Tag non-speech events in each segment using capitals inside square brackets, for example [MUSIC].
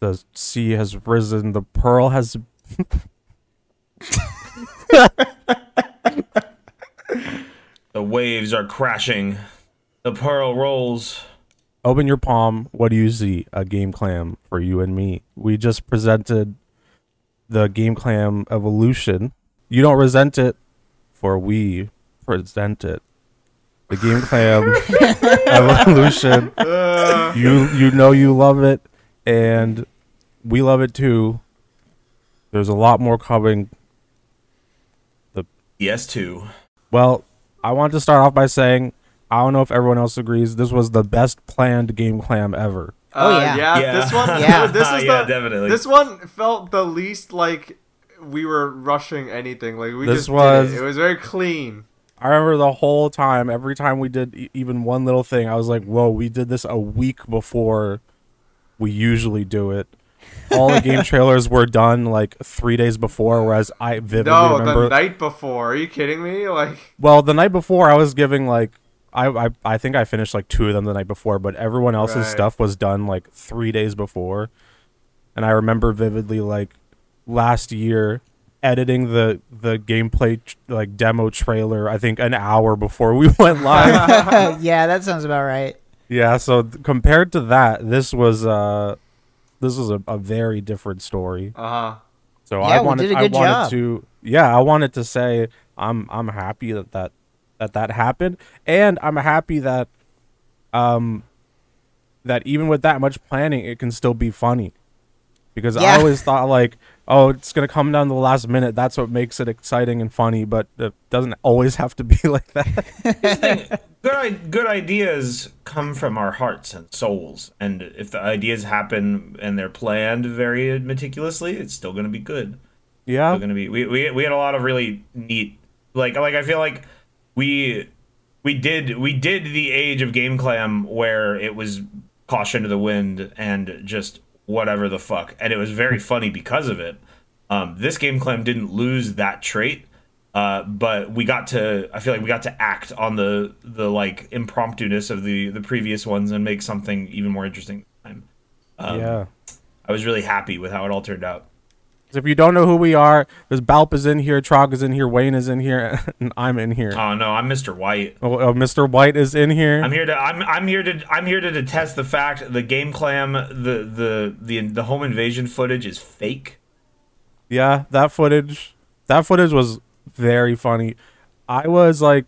The sea has risen. The pearl has. [LAUGHS] The waves are crashing. The pearl rolls. Open your palm. What do you see? A game clam for you and me. We just presented the game clam evolution. You don't resent it, for we present it. The game clam [LAUGHS] evolution. Uh. You you know you love it, and we love it too. There's a lot more coming. The yes, too. Well, I want to start off by saying I don't know if everyone else agrees. This was the best planned game clam ever. Uh, Oh, yeah. Yeah. This one. [LAUGHS] Yeah. [LAUGHS] This is Yeah, the, definitely. This one felt the least like we were rushing anything. Like we This just was- did it. It was very clean. I remember the whole time, every time we did e- even one little thing, I was like, "Whoa, we did this a week before we usually do it." All the game [LAUGHS] trailers were done like three days before, whereas I vividly No, remember. the night before. Are you kidding me? Like well, the night before, I was giving like. I, I, I think I finished like two of them the night before, but everyone else's Right. stuff was done like three days before. And I remember vividly like last year editing the the gameplay tr- like demo trailer I think an hour before we [LAUGHS] went [LAUGHS] live. yeah, that sounds about right. Yeah, so th- compared to that, this was uh this was a, a very different story. uh huh. So Yeah, I we wanted did a I good wanted job. to yeah, I wanted to say I'm I'm happy that that that that happened and I'm happy that um that even with that much planning it can still be funny. Because I always thought like, oh, it's going to come down to the last minute. That's what makes it exciting and funny, but it doesn't always have to be [LAUGHS] like that. good, good ideas come from our hearts and souls, and if the ideas happen and they're planned very meticulously, it's still going to be good. yeah. Still going to be. We, we we had a lot of really neat, like like I feel like we we did we did the age of game clam where it was caution to the wind and just whatever the fuck, and it was very funny because of it. Um, this game clam didn't lose that trait. Uh, but we got to I feel like we got to act on the the like impromptu-ness of the the previous ones and make something even more interesting. Um, yeah. I was really happy with how it all turned out. So if you don't know who we are, there's Balp is in here, Trog is in here, Wayne is in here, [LAUGHS] and I'm in here. Oh no, I'm Mr. White. Oh, oh, Mr. White is in here. I'm here to I'm I'm here to I'm here to detest the fact the game clam the the the the home invasion footage is fake. yeah, that footage, that footage was very funny. I was like,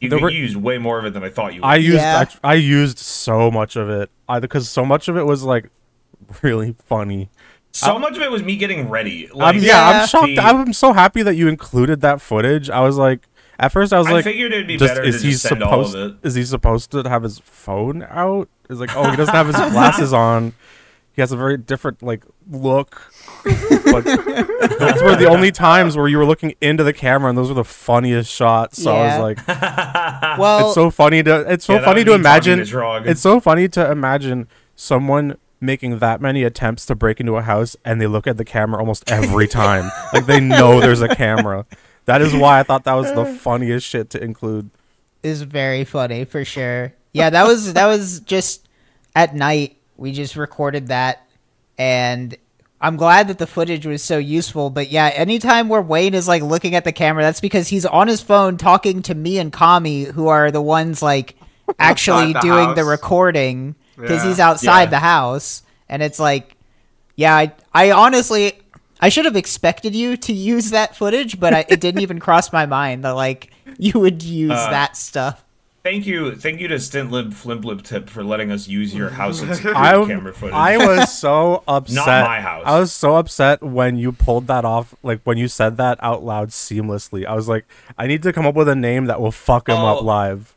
You, There you used way more of it than I thought you would. I used, Yeah. I, I used so much of it, I because so much of it was like [LAUGHS] really funny. So much of it was me getting ready. I'm, Like, yeah, Yeah. I'm shocked. the- I'm so happy that you included that footage. I was like, at first, I was I like, figured it'd be just, better is to he just send all of supposed? it. Is he supposed to have his phone out? Is like, oh, he doesn't have his [LAUGHS] glasses on. He has a very different like look. but those were the only times where you were looking into the camera, and those were the funniest shots. So I was like, [LAUGHS] Well, it's so funny to it's so Yeah, funny to imagine. to It's so funny to imagine someone making that many attempts to break into a house and they look at the camera almost every time. [LAUGHS] like they know there's a camera. That is why I thought that was the [LAUGHS] funniest shit to include. is very funny for sure. Yeah, that was that was just at night. We just recorded that, and I'm glad that the footage was so useful. But yeah, anytime where Wayne is like looking at the camera, that's because he's on his phone talking to me and Kami, who are the ones like [LAUGHS] actually the doing the recording because Yeah. he's outside Yeah. the house, and it's like, yeah, I, I honestly. I should have expected you to use that footage, but I, it didn't even cross my mind that like you would use Uh, that stuff. Thank you, thank you to Stintlib Flimplip Tip for letting us use your house's I, camera footage. I [LAUGHS] was so upset. Not my house. I was so upset when you pulled that off, like when you said that out loud seamlessly. I was like, I need to come up with a name that will fuck him Oh. up live.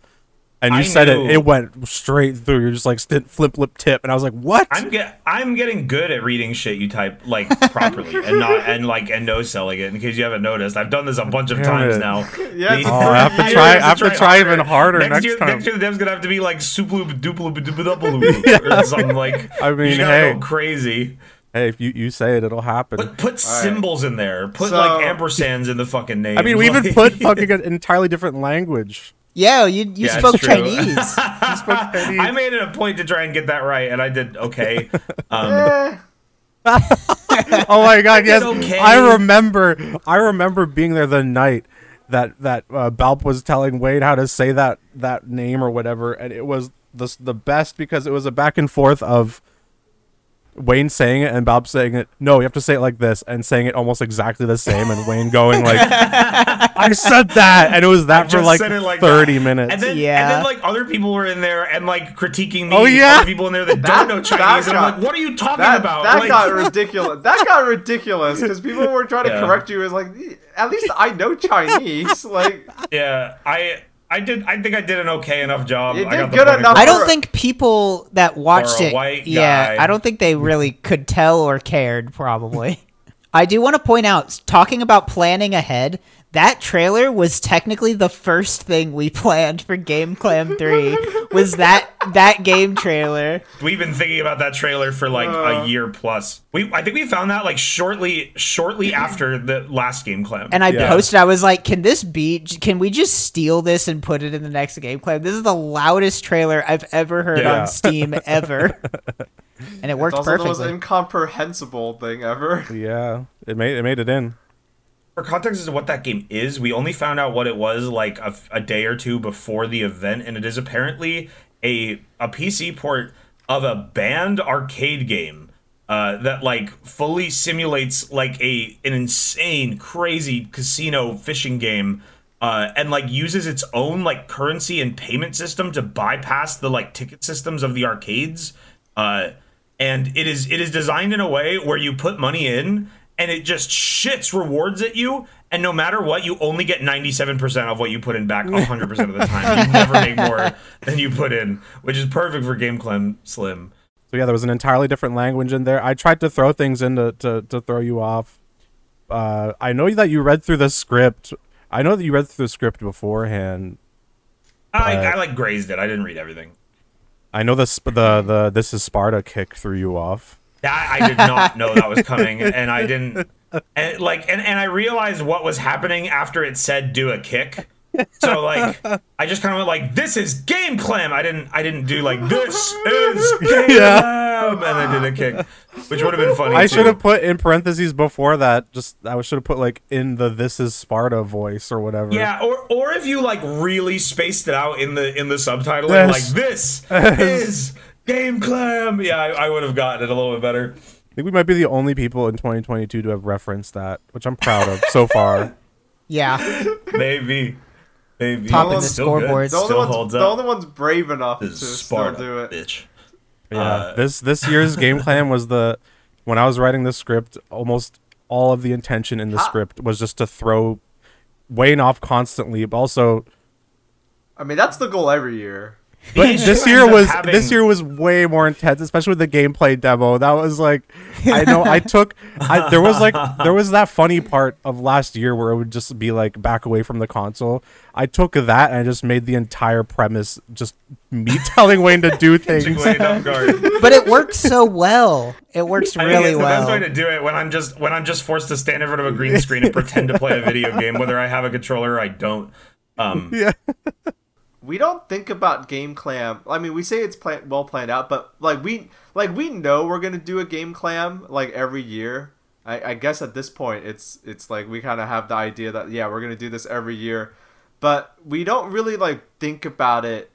And you I said knew- it, it went straight through. You're just like flip, flip, tip, and I was like, "What?" I'm get I'm getting good at reading shit you type like properly [LAUGHS] and not and like and no selling it. In case you haven't noticed, I've done this a bunch of Damn times it. now. Yeah, Oh, [LAUGHS] I have to try. I have to try even harder next year, time. Next year, the dev's gonna have to be like suploop duploop duploop or something like. I you mean, gotta hey. go crazy. hey, if you, you say it, it'll happen. Put put symbols in there. Put So- like ampersands in the fucking name. I mean, we even put [LAUGHS] fucking an entirely different language. Yeah, you you Yeah, spoke. Chinese. [LAUGHS] You spoke Chinese. I made it a point to try and get that right, and I did okay. [LAUGHS] Um, [LAUGHS] oh my god, did yes. okay. I remember I remember being there the night that that uh, Balp was telling Wade how to say that that name or whatever and it was the the best because it was a back and forth of Wayne saying it and Bob saying it. No, you have to say it like this and saying it almost exactly the same and Wayne going like [LAUGHS] I said that and it was that for like, like 30 that. minutes. And then, Yeah. and then like other people were in there and like critiquing me. Oh, yeah? other people in there that, That- don't know Chinese, and I'm like, what are you talking that about? that Like- got [LAUGHS] ridiculous. That got ridiculous because people were trying to Yeah. correct you. As like, at least I know Chinese. [LAUGHS] Like, yeah, I I did. I think I did an okay enough job. You I did got good point enough. I don't think people that watched it, white yeah, guy. I don't think they really could tell or cared. Probably. [LAUGHS] I do want to point out, talking about planning ahead, that trailer was technically the first thing we planned for Game Clam Three. Was that that game trailer? We've been thinking about that trailer for like Uh. a year plus. We I think we found that like shortly shortly after the last game clam. And I Yeah. posted, I was like, "Can this be? Can we just steal this and put it in the next Game Clam? This is the loudest trailer I've ever heard Yeah. on Steam ever." [LAUGHS] And it worked it's also the most incomprehensible thing ever. yeah, it made it made it in. For context as to what that game is, we only found out what it was like a, a day or two before the event, and it is apparently a a PC port of a banned arcade game uh, that like fully simulates like a an insane, crazy casino fishing game. Uh, and like uses its own like currency and payment system to bypass the like ticket systems of the arcades. Uh, and it is it is designed in a way where you put money in and it just shits rewards at you and no matter what you only get 97% of what you put in back 100% of the time you [LAUGHS] never make more than you put in which is perfect for game clem slim So yeah, there was an entirely different language in there. I tried to throw things in to, to, to throw you off. Uh, I know that you read through the script. I know that you read through the script beforehand. I, I like grazed it i didn't read everything I know the the the this is Sparta kick threw you off. I, I did not [LAUGHS] know that was coming, and I didn't. And like, and, and I realized what was happening after it said do a kick. So like, I just kind of went like, "This is game clam." I didn't, I didn't do like, "This is [LAUGHS] game clam," and I did a kick, which would have been funny. I should have put in parentheses before that. Just I should have put like in the this is Sparta voice or whatever. Yeah, or or if you like really spaced it out in the in the subtitle, and like Yes. this [LAUGHS] is game clam. Yeah, I, I would have gotten it a little bit better. I think we might be the only people in 2022 to have referenced that, which I'm proud of so far. [LAUGHS] yeah, Maybe, maybe Top in the It's still good. scoreboards. The only, Still one's, holds the only one's brave enough to This is still do it. bitch. Yeah, Uh, this this year's game clam was the when I was writing the script, almost all of the intention in the Ha- script was just to throw Wayne off constantly, but also I mean, that's the goal every year. But this year was having- this year was way more intense, especially with the gameplay demo. That was like I know I took I, there was like there was that funny part of last year where it would just be like back away from the console. I took that and I just made the entire premise just me [LAUGHS] telling Wayne to do [LAUGHS] things. Catching Wayne off guard. but it works so well. It works I think really it's the best way to do it when I'm just when I'm just forced to stand in front of a green screen and pretend to play a video game, whether I have a controller or I don't. Um, [LAUGHS] Yeah. We don't think about game clam. I mean, we say it's plan- well planned out, but like we like we know we're gonna do a game clam like every year. I, I guess at this point, it's it's like we kind of have the idea that yeah, we're gonna do this every year, but we don't really like think about it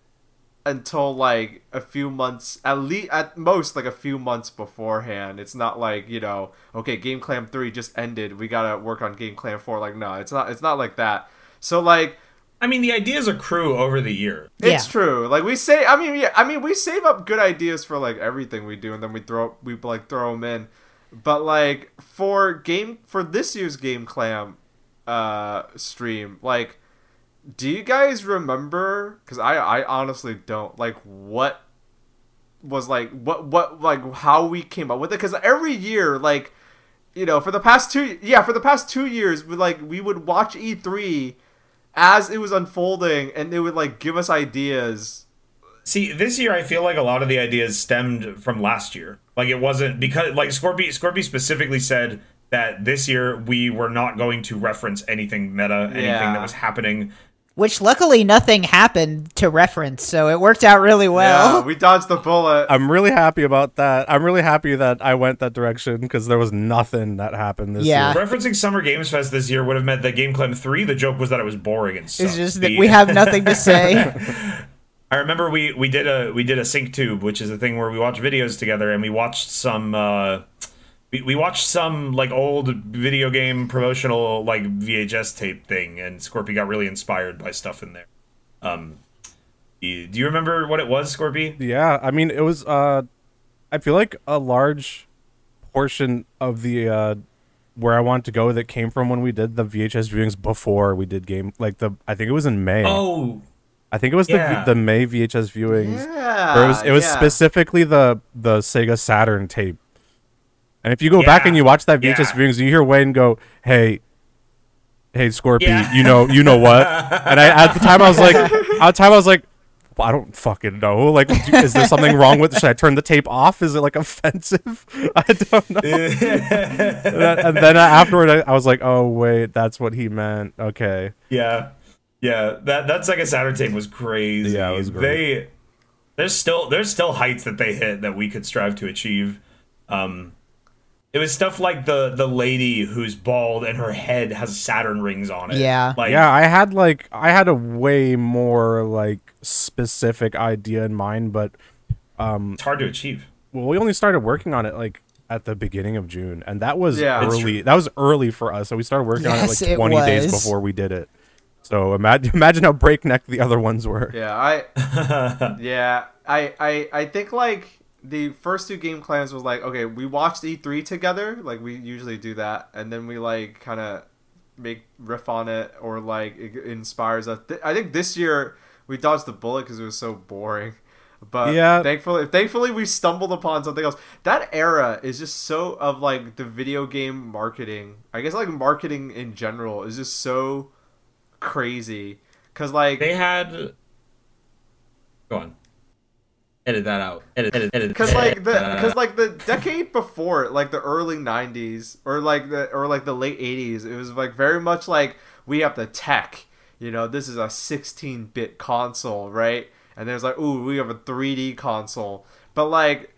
until like a few months at least at most like a few months beforehand. It's not like you know okay game clam 3 just ended. We gotta work on game clam 4 like no it's not it's not like that. So like I mean, the ideas accrue over the year. it's Yeah. true. Like we say, I mean, yeah, I mean, we save up good ideas for like everything we do, and then we throw, we like throw them in. But like for game for this year's game clam uh stream, like do you guys remember? Because I I honestly don't like what was like what what like how we came up with it. Because every year like you know for the past two yeah for the past two years we like we would watch E3 as it was unfolding and they would like give us ideas. See, this year I feel like a lot of the ideas stemmed from last year. Like it wasn't because like Scorpy Scorpy specifically said that this year we were not going to reference anything meta, anything Yeah. that was happening. Which luckily nothing happened to reference, so it worked out really well. yeah, we dodged the bullet. I'm really happy about that. I'm really happy that I went that direction because there was nothing that happened this Yeah. year. Referencing Summer Games Fest this year would have meant that Game Clam 3, the joke was that it was boring and stuff. it's just that we have [LAUGHS] nothing to say. [LAUGHS] I remember we we did a we did a sync tube, which is a thing where we watch videos together, and we watched some uh, we, we watched some like old video game promotional like VHS tape thing, and Scorpy got really inspired by stuff in there. Um, do you remember what it was, Scorpy? Yeah, I mean, it was. Uh, I feel like a large portion of the uh, where I wanted to go that came from when we did the VHS viewings before we did game. Like the, I think it was in May. Oh, I think it was yeah. the the May VHS viewings. yeah, it was it was yeah. specifically the the Sega Saturn tape. And if you go back and you watch that VHS yeah. viewings, you hear Wayne go, "Hey, hey, Scorpy, Yeah. you know, you know what?" and I at the time I was like, [LAUGHS] at the time I was like, well, I don't fucking know. Like, is there something wrong with? Should I turn the tape off? Is it like offensive? [LAUGHS] I don't know. and then- afterward, I, I was like, "Oh wait, that's what he meant." Okay. Yeah, yeah. That that Sega Saturn tape was crazy. Yeah, it was great. They there's still there's still heights that they hit that we could strive to achieve. Um, it was stuff like the the lady who's bald and her head has Saturn rings on it. Yeah. like yeah, I had like I had a way more like specific idea in mind, but um it's hard to achieve. well, we only started working on it like at the beginning of June, and that was Yeah. Early. That was early for us, so we started working on it Yes, like it twenty days before we did it. So imagine [LAUGHS] imagine how breakneck the other ones were. Yeah, I [LAUGHS] Yeah, I I I think like the first two game clams was like, okay, we watched E3 together, like we usually do that, and then we like kind of make riff on it or like it inspires us. I think this year we dodged the bullet because it was so boring. But Yeah. thankfully, thankfully we stumbled upon something else. That era is just so of like the video game marketing. I guess like marketing in general is just so crazy because like They had. Go on. Edit that out. Edit. Edit. Edit. because like the because like the decade before like the early 90s or like the or like the late 80s it was like very much like we have the tech you know this is a 16-bit console right and there's like ooh we have a 3d console but like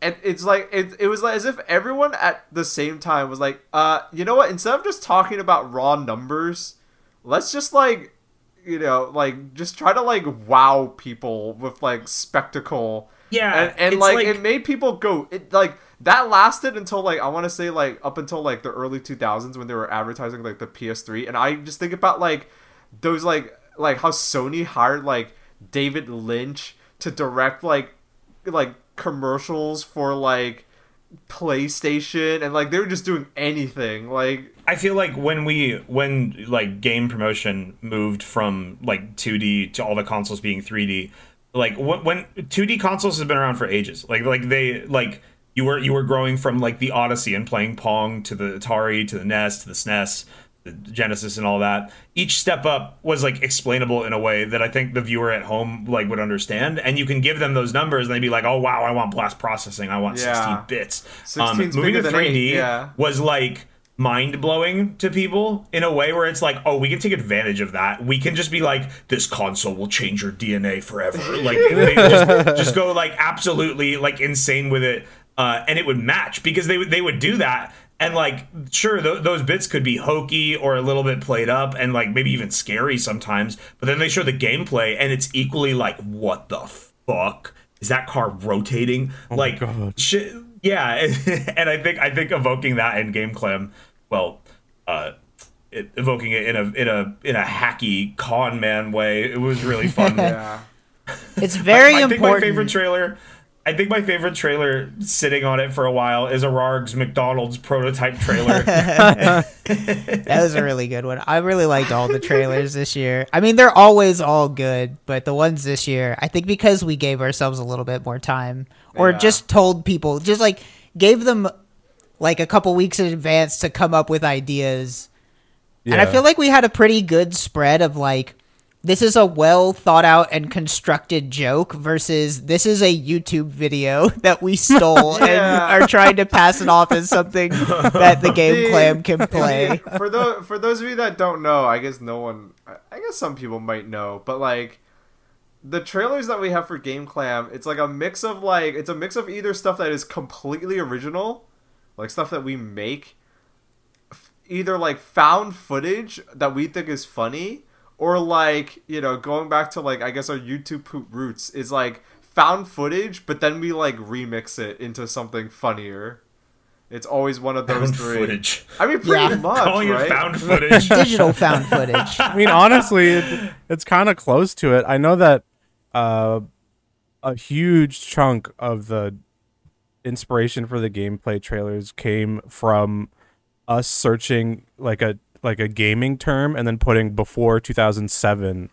it, it's like it, it was like as if everyone at the same time was like uh you know what instead of just talking about raw numbers let's just like you know like just try to like wow people with like spectacle. Yeah, and, and like, like- it made people go it like that lasted until like i want to say like up until like the early 2000s when they were advertising like the ps3 and i just think about like those like like how sony hired like david lynch to direct like like commercials for like playstation and like they were just doing anything like I feel like when we when like game promotion moved from like 2D to all the consoles being 3D, like when, when 2D consoles has been around for ages. Like like they like you were you were growing from like the Odyssey and playing Pong to the Atari to the NES to the SNES, Genesis and all that. Each step up was like explainable in a way that I think the viewer at home like would understand, and you can give them those numbers and they'd be like, "Oh wow, I want blast processing, I want Yeah. 16 bits." 16's moving to than 3D eight, yeah. was like mind blowing to people in a way where it's like, oh, we can take advantage of that. We can just be like, this console will change your DNA forever. [LAUGHS] Like, just, just go like absolutely like insane with it, uh, and it would match because they would they would do that. And like, sure, th- those bits could be hokey or a little bit played up, and like maybe even scary sometimes. But then they show the gameplay, and it's equally like, what the fuck is that car rotating? like, God. shit yeah [LAUGHS] and i think i think evoking that in game clam well uh it, evoking it in a in a in a hacky con man way it was really fun [LAUGHS] yeah [LAUGHS] It's very I think my favorite trailer I think my favorite trailer sitting on it for a while is Ararg's McDonald's prototype trailer. [LAUGHS] That was a really good one. I really liked all the trailers this year. I mean, they're always all good, but the ones this year, I think because we gave ourselves a little bit more time or Yeah. just told people, just like gave them like a couple weeks in advance to come up with ideas. And I feel like we had a pretty good spread of like this is a well thought out and constructed joke versus this is a YouTube video [LAUGHS] that we stole [LAUGHS] Yeah. and are trying to pass it off as something that the game The- clam can play. for those for those of you that don't know, I guess no one. I- I guess some people might know, but like the trailers that we have for Game Clam, it's like a mix of like it's a mix of either stuff that is completely original, like stuff that we make, either like found footage that we think is funny, or like you know going back to like I guess our YouTube poop roots is like found footage, but then we like remix it into something funnier. It's always one of those Found three. footage. I mean, pretty Yeah. much, Calling right? it found [LAUGHS] footage. Digital found footage. [LAUGHS] I mean, honestly, it, it's kind of close to it. I know that uh, a huge chunk of the inspiration for the gameplay trailers came from us searching like a like a gaming term and then putting before 2007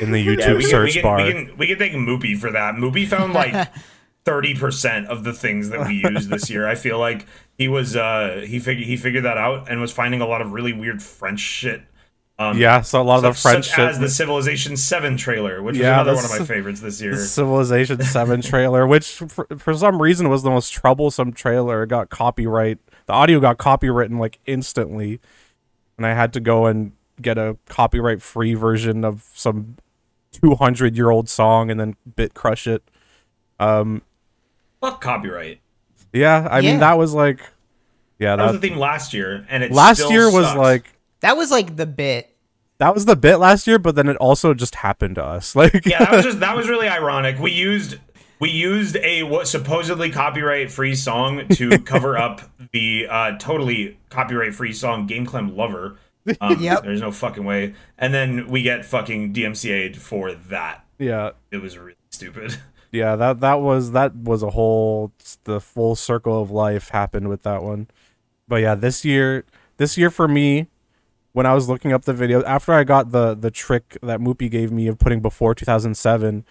in the YouTube [LAUGHS] Yeah, we can, search we can, bar. We can, we can thank Moopy for that. Moopy found like [LAUGHS] thirty percent of the things that we used this year. I feel like he was uh he figured he figured that out and was finding a lot of really weird French shit. Um, yeah, so a lot of the French such shit. as the Civilization Seven trailer, which Yeah, was another one of my favorites this year. the Civilization 7 trailer, which for, for some reason was the most troublesome trailer. It got copyright. The audio got copywritten like instantly. And I had to go and get a copyright free version of some 200 year old song and then bit crush it. Um, Fuck copyright. yeah, I Yeah. mean, that was like, yeah, That was the theme last year, and it last still year was sucks. like, That was like the bit. that was the bit last year, but then it also just happened to us. [LAUGHS] Like, yeah, that was just that was really ironic. We used we used a what supposedly copyright free song to [LAUGHS] cover up the uh, totally copyright free song Game Clam Lover. [LAUGHS] Um, Yep. There's no fucking way. And then we get fucking DMCA'd for that. yeah. It was really stupid. [LAUGHS] yeah that that was that was a whole the full circle of life happened with that one but yeah this year this year for me when i was looking up the video after i got the the trick that Moopy gave me of putting before 2007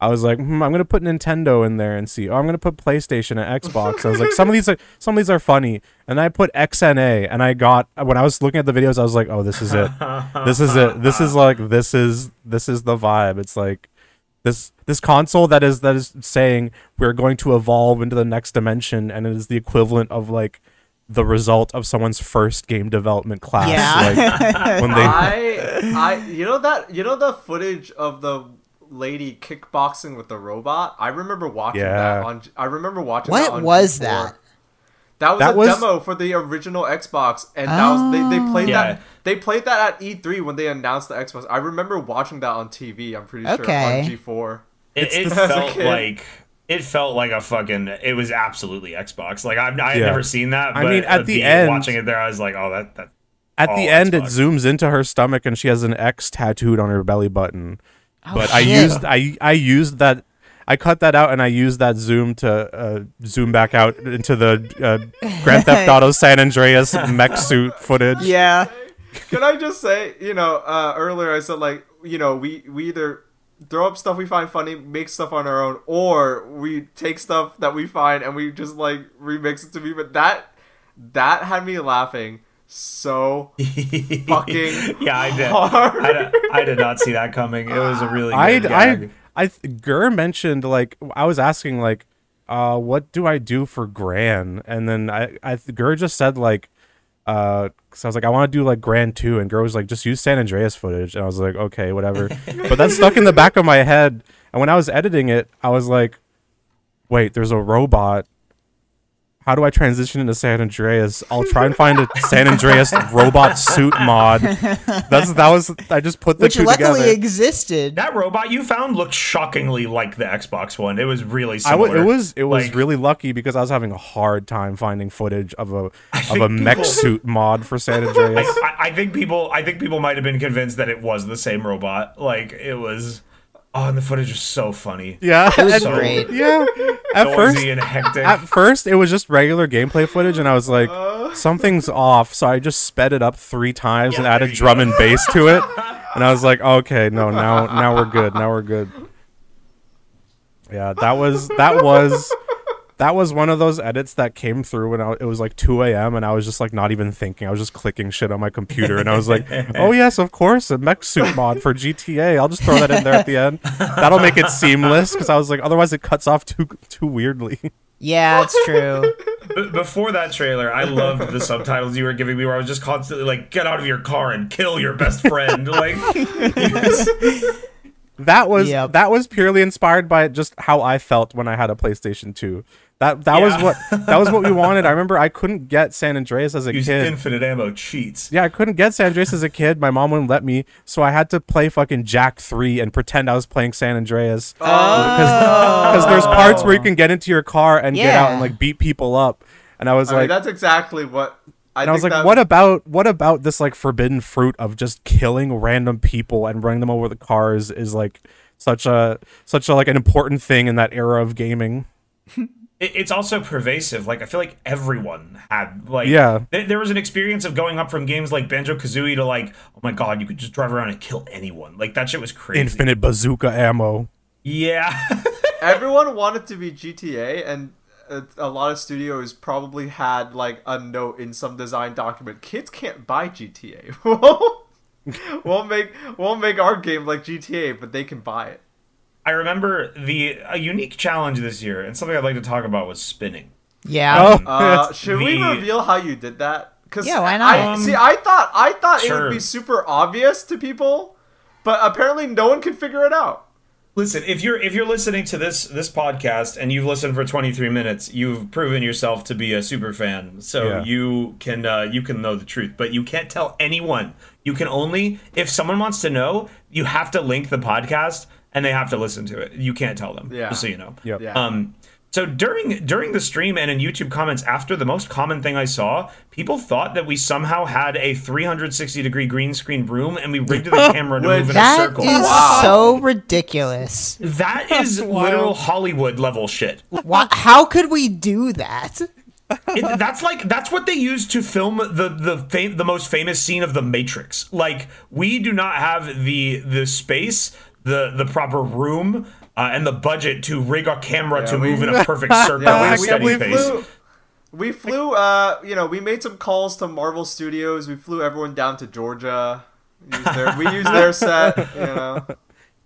i was like hmm, i'm gonna put nintendo in there and see. Oh i'm gonna put playstation and xbox. I was like some of these are some of these are funny. And i put xna and i got when i was looking at the videos i was like oh this is it. This is it. This is like this is this is the vibe. It's like this this console that is that is saying we're going to evolve into the next dimension and it is the equivalent of like the result of someone's first game development class. Yeah. like when they [LAUGHS] I, I, you know that, you know the footage of the lady kickboxing with the robot. I remember watching Yeah. that on. I remember watching. that What on was G4. that? That was That a was- demo for the original Xbox, and that was they, they played Yeah. that they played that at E3 when they announced the Xbox. I remember watching that on TV. I'm pretty Okay. sure on G4. It, it felt like it felt like a fucking. It was absolutely Xbox. Like I've I had Yeah. never seen that. I But mean, at the the end- watching it there, I was like, oh, that that. at all the end it zooms into her stomach and she has an x tattooed on her belly button but i used i i used that I cut that out and I used that zoom to uh, zoom back out into the uh, Grand Theft [LAUGHS] Auto San Andreas mech suit footage. Yeah. Can I just say, you know, uh, earlier I said like, you know, we we either throw up stuff we find funny, make stuff on our own, or we take stuff that we find and we just like remix it to be. But that that had me laughing so [LAUGHS] fucking yeah, I did. hard. I, did- I did not see that coming. It was a really good I gag. I I th- Gur mentioned like I was asking like uh what do I do for Gran and then I I Gur just said like uh so I was like I want to do like Gran 2 and Gur was like just use San Andreas footage and I was like okay whatever [LAUGHS] but that stuck in the back of my head and when I was editing it I was like wait there's a robot how do I transition into San Andreas? I'll try and find a San Andreas robot suit mod. That's that was I just put the Which two luckily together. existed. That robot you found looked shockingly like the Xbox one. It was really I w- similar. it was it was Like, really lucky because I was having a hard time finding footage of a of think a mech people- suit mod for San Andreas. I, I think people I think people might have been convinced that it was the same robot. Like it was Oh, and the footage was so funny. Yeah, It was and- great. [LAUGHS] Yeah, at first, and hectic. at first it was just regular gameplay footage, and I was like, uh. something's off. So I just sped it up three times and Yeah, there added you drum and bass to it, [LAUGHS] and I was like, okay, no, now now we're good. Now we're good. Yeah, that was that was that was one of those edits that came through when I, it was like 2 a.m. and I was just like not even thinking. I was just clicking shit on my computer and I was like, [LAUGHS] oh yes, of course, a mech suit mod for GTA. I'll just throw that in there at the end. That'll make it seamless because I was like, otherwise it cuts off too too weirdly. Yeah, it's true. [LAUGHS] B- before that trailer, I loved the subtitles you were giving me, where I was just constantly like, "Get out of your car and kill your best friend." like, [LAUGHS] That was Yep. that was purely inspired by just how I felt when I had a PlayStation 2. That that was what that was what we [LAUGHS] wanted. I remember I couldn't get San Andreas as a use kid. infinite ammo cheats. Yeah, I couldn't get San Andreas as a kid. My mom wouldn't let me, so I had to play fucking Jak 3 and pretend I was playing San Andreas. Oh. Because there's parts where you can get into your car and get out and like beat people up. And I was I mean, like, that's exactly what I, and I was like, that- what about what about this like forbidden fruit of just killing random people and running them over the cars is like such a such a like an important thing in that era of gaming. [LAUGHS] It's also pervasive. Like, I feel like everyone had like, Yeah. th- there was an experience of going up from games like Banjo Kazooie to like, oh my god, you could just drive around and kill anyone. Like that shit was crazy. Infinite bazooka ammo. Yeah. [LAUGHS] everyone wanted to be GTA, and a lot of studios probably had like a note in some design document: kids can't buy GTA. [LAUGHS] we'll make we'll make our game like GTA, but they can buy it. I remember the a unique challenge this year, and something I'd like to talk about was spinning. Yeah. Oh, Uh, should we reveal how you did that? Cause Yeah, why I, not? see, I thought I thought it would be super obvious to people, but apparently no one can figure it out. Listen, if you're if you're listening to this this podcast and you've listened for 23 minutes, you've proven yourself to be a super fan. So Yeah. you can uh, you can know the truth, but you can't tell anyone. You can only if someone wants to know, you have to link the podcast and they have to listen to it. You can't tell them. Yeah. Just so you know. Yep. Yeah. Um, so during during the stream and in YouTube comments after, the most common thing I saw, people thought that we somehow had a 360 degree green screen room and we rigged the [LAUGHS] camera to move in a That circle. is Wow. so ridiculous. That is literal Hollywood level shit. Why, how could we do that? It, that's like that's what they use to film the the fam- the most famous scene of the Matrix. Like we do not have the the space, the the proper room, uh, and the budget to rig a camera to we- move in a [LAUGHS] perfect circle Yeah, we, we, steady we pace. flew. We flew. Uh, you know, we made some calls to Marvel Studios. We flew everyone down to Georgia. Used their, we used their set. You know.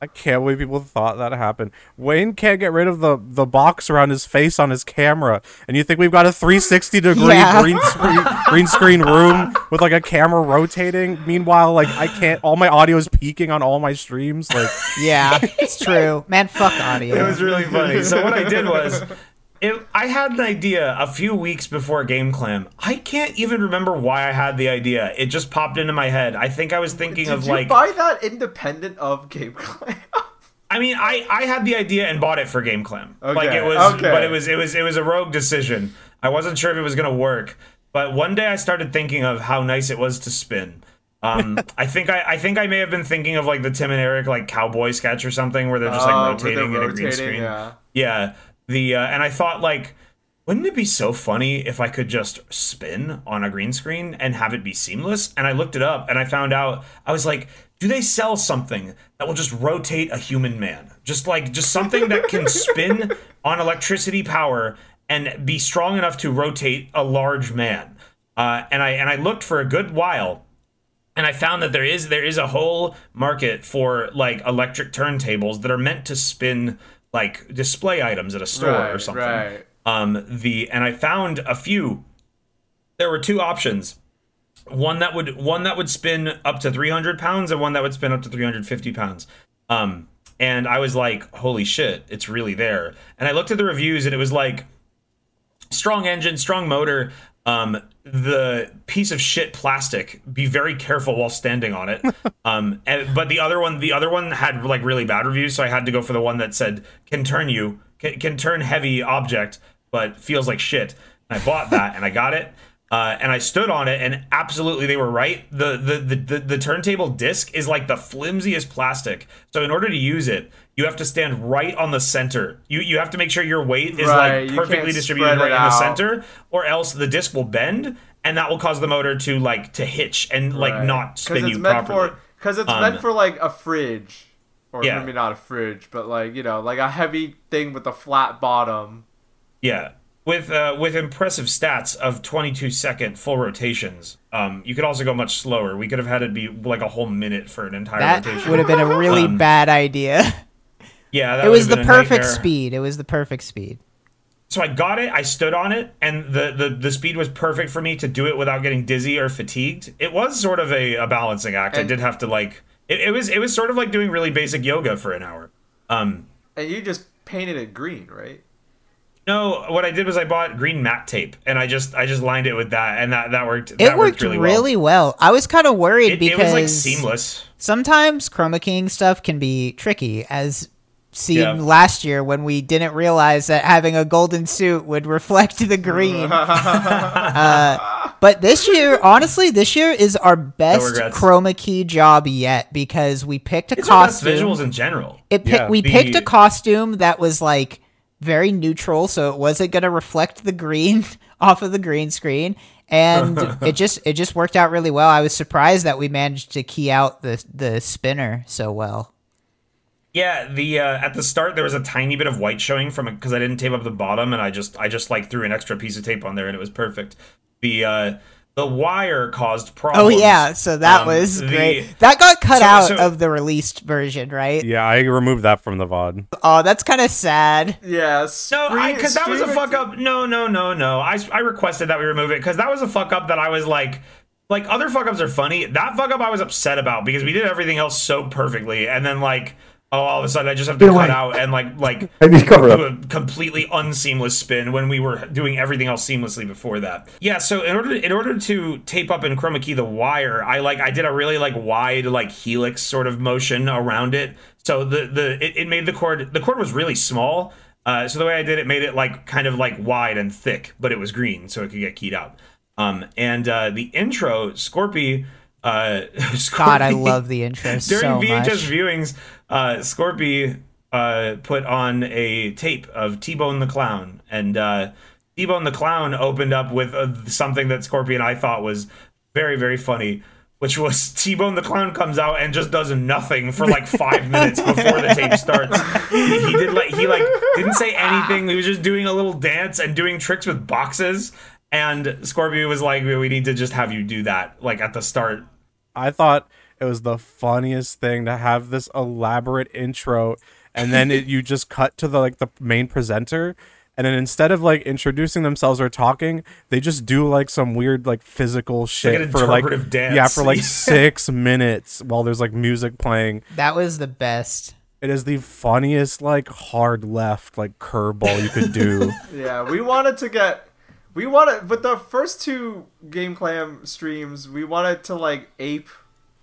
I can't believe people thought that happened. Wayne can't get rid of the, the box around his face on his camera, and you think we've got a 360 degree Yeah. green screen green screen room with like a camera rotating. Meanwhile, like I can't. All my audio is peaking on all my streams. Like Yeah, it's true. Man, fuck audio. It was really funny. So what I did was, it, I had an idea a few weeks before Game Clam. I can't even remember why I had the idea. It just popped into my head. I think I was thinking Did of you like buy that independent of Game Clam? I mean, I, I had the idea and bought it for Game Clam. Like it was, okay. but it was it was it was a rogue decision. I wasn't sure if it was gonna work, but one day I started thinking of how nice it was to spin. Um, [LAUGHS] I think I, I think I may have been thinking of like the Tim and Eric like cowboy sketch or something where they're just Oh, like where rotating they're in a green rotating, screen. yeah. Yeah. The uh, and I thought like, wouldn't it be so funny if I could just spin on a green screen and have it be seamless? And I looked it up and I found out I was like, do they sell something that will just rotate a human man? Just like just something that can spin [LAUGHS] on electricity power and be strong enough to rotate a large man. Uh, and I and I looked for a good while and I found that there is there is a whole market for like electric turntables that are meant to spin like display items at a store or something. right. Um, the and I found a few. There were two options. One that would one that would spin up to 300 pounds and one that would spin up to 350 pounds. Um, and I was like, holy shit, it's really there. And I looked at the reviews and it was like strong engine, strong motor. Um, the piece of shit plastic. Be very careful while standing on it. [LAUGHS] Um, and, but the other one, the other one had like really bad reviews, so I had to go for the one that said can turn you, can, can turn heavy object, but feels like shit. And I bought that and I got it. Uh, and I stood on it, and absolutely they were right. The, the the the the turntable disc is like the flimsiest plastic. So in order to use it, you have to stand right on the center. You you have to make sure your weight is Right, like perfectly distributed right in the center, or else the disc will bend, and that will cause the motor to like to hitch and like Right. not 'Cause spin you meant properly. because it's Um, meant for like a fridge or Yeah. maybe not a fridge but like you know like a heavy thing with a flat bottom Yeah, with uh, with impressive stats of 22 second full rotations. Um, you could also go much slower. We could have had it be like a whole minute for an entire That rotation. would have been a really Um, bad idea. [LAUGHS] yeah, that It would was the perfect nightmare. speed. It was the perfect speed. So I got it. I stood on it, and the, the the speed was perfect for me to do it without getting dizzy or fatigued. It was sort of a, a balancing act. I did have to like it, it was it was sort of like doing really basic yoga for an hour. Um, and you just painted it green right no, what I did was I bought green matte tape, and I just I just lined it with that, and that that worked. It that worked really, really, well. well. I was kind of worried It, it because was like seamless. sometimes Chroma keying stuff can be tricky, as seen Yeah. last year when we didn't realize that having a golden suit would reflect the green. [LAUGHS] uh, but this year, honestly, this year is our best regrets. Chroma Key job yet because we picked a It's our best costume. visuals in general. It pick, Yeah. we The- picked a costume that was like very neutral, so it wasn't gonna reflect the green [LAUGHS] off of the green screen, and [LAUGHS] it just it just worked out really well. I was surprised that we managed to key out the the spinner so well. Yeah, the uh, at the start there was a tiny bit of white showing from it because I didn't tape up the bottom, and I just I just like threw an extra piece of tape on there, and it was perfect. The uh, the wire caused problems. Oh yeah, so that Um, was the- great. That got cut so- out so- of the released version, right? Yeah, I removed that from the VOD. Oh, that's kind of sad. yeah No, because that was a fuck up. No, no, no, no. I, I requested that we remove it because that was a fuck up that I was like, like other fuck ups are funny. That fuck up I was upset about because we did everything else so perfectly, and then like, oh, all of a sudden I just have to Get cut away. out and like like [LAUGHS] I need cover do up. a completely unseamless spin when we were doing everything else seamlessly before that. Yeah, so in order in order to tape up in chroma key the wire, I like I did a really like wide like helix sort of motion around it. So the the it, it made the cord the cord was really small. Uh, so the way I did it made it like kind of like wide and thick, but it was green, so it could get keyed out. Um, and uh, the intro, Scorpy. Uh, [LAUGHS] God, I love the intro during so VHS much. viewings, uh, Scorpy uh, put on a tape of T Bone the Clown, and uh, T Bone the Clown opened up with uh, something that Scorpy and I thought was very, very funny. Which was [LAUGHS] T Bone the Clown comes out and just does nothing for like five [LAUGHS] minutes before the tape starts. He, he did like he like didn't say anything. He was just doing a little dance and doing tricks with boxes. And Scorpio was like, "We need to just have you do that like at the start." I thought it was the funniest thing to have this elaborate intro and then it, you just cut to the like the main presenter and then instead of like introducing themselves or talking they just do like some weird like physical shit an for like dance. yeah for like [LAUGHS] 6 minutes while there's like music playing That was the best. it is the funniest like hard left like curveball you could do [LAUGHS] yeah we wanted to get we wanted but the first two game clam streams we wanted to like ape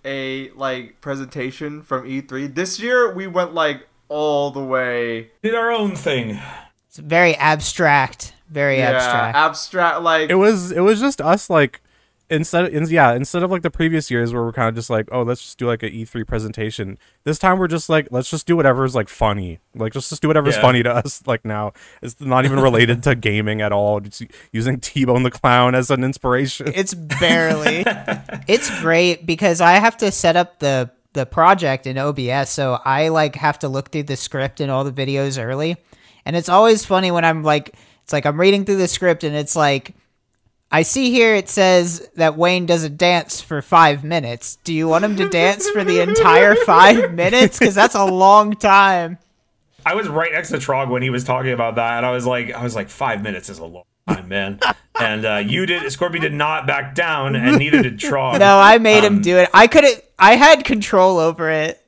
a like presentation from e3 this year we went like all the way Did our own thing. It's very abstract. Very yeah abstract. abstract like it was it was just us like instead in, yeah instead of like the previous years where we're kind of just like oh let's just do like an E3 presentation this time we're just like let's just do whatever's like funny like just just do whatever's Yeah. funny to us [LAUGHS] like now it's not even related to gaming at all just using T-Bone the clown as an inspiration It's barely. it's great because I have to set up the the project in OBS, so I like have to look through the script and all the videos early. And it's always funny when I'm like it's like I'm reading through the script and it's like I see here it says that Wayne does a dance for 5 minutes. Do you want him to dance for the entire 5 [LAUGHS] minutes cuz that's a long time. I was right next to Trog when he was talking about that, and I was like, I was like, five minutes is a long time, man. and uh, you did, Scorpio did not back down, and neither did Trog. No, I made Um, him do it. I couldn't I had control over it.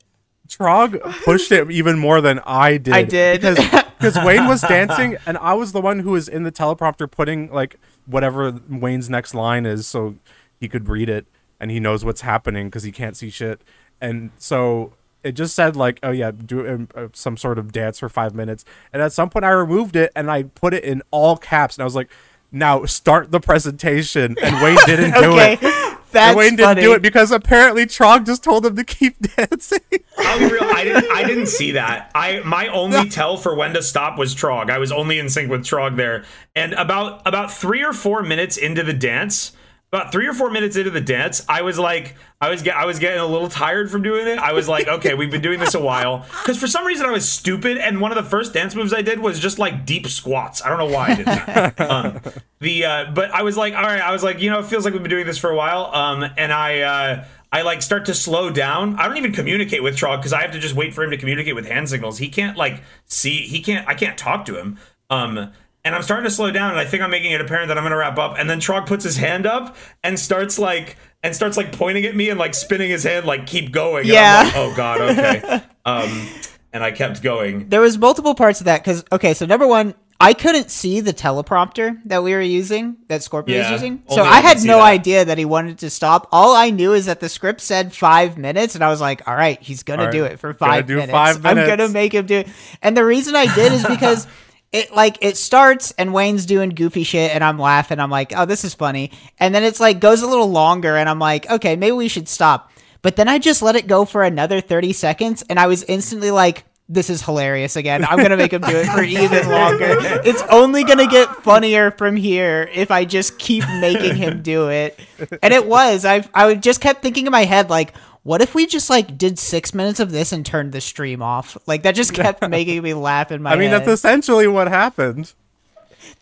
Trog pushed it even more than I did. I did. because [LAUGHS] because Wayne was [LAUGHS] dancing and I was the one who was in the teleprompter putting like whatever Wayne's next line is, so he could read it and he knows what's happening because he can't see shit. And so it just said like, oh yeah, do um, uh, some sort of dance for five minutes. And at some point I removed it and I put it in all caps and I was like. now start the presentation, and Wayne didn't do [LAUGHS] okay, it. That's And Wayne didn't funny. do it because apparently Trog just told him to keep [LAUGHS] dancing. I'll be real. I didn't. I didn't see that. I my only [LAUGHS] tell for when to stop was Trog. I was only in sync with Trog there. And about about three or four minutes into the dance, about three or four minutes into the dance, I was like, I was get, I was getting a little tired from doing it. I was like, [LAUGHS] okay, we've been doing this a while. Because for some reason I was stupid, and one of the first dance moves I did was just like deep squats. I don't know why I did that. [LAUGHS] um, the uh, but I was like, all right, I was like, you know, it feels like we've been doing this for a while. Um, and I. Uh, I like start to slow down. I don't even communicate with Trog because I have to just wait for him to communicate with hand signals. He can't like see. He can't. I can't talk to him. Um, and I'm starting to slow down, and I think I'm making it apparent that I'm gonna wrap up. And then Trog puts his hand up and starts like and starts like pointing at me and like spinning his hand like keep going. And I'm Yeah. like, oh god. Okay. [LAUGHS] um, and I kept going. there was multiple parts of that because okay so number one i couldn't see the teleprompter that we were using that scorpio Yeah, was using so i had no that. idea that he wanted to stop all i knew is that the script said five minutes and i was like all right he's gonna All right, do it for five do minutes five i'm gonna make him do it and the reason i did is [LAUGHS] because it like it starts and Wayne's doing goofy shit and I'm laughing. I'm like, oh, this is funny. And then it's like goes a little longer and I'm like, okay, maybe we should stop. But then I just let it go for another 30 seconds and I was instantly like, this is hilarious again. I'm gonna make him do it for [LAUGHS] even longer. It's only gonna get funnier from here if I just keep making him do it. And it was. I I just kept thinking in my head like, what if we just like did six minutes of this and turned the stream off? Like that just kept making me laugh in my I mean, head. that's essentially what happened.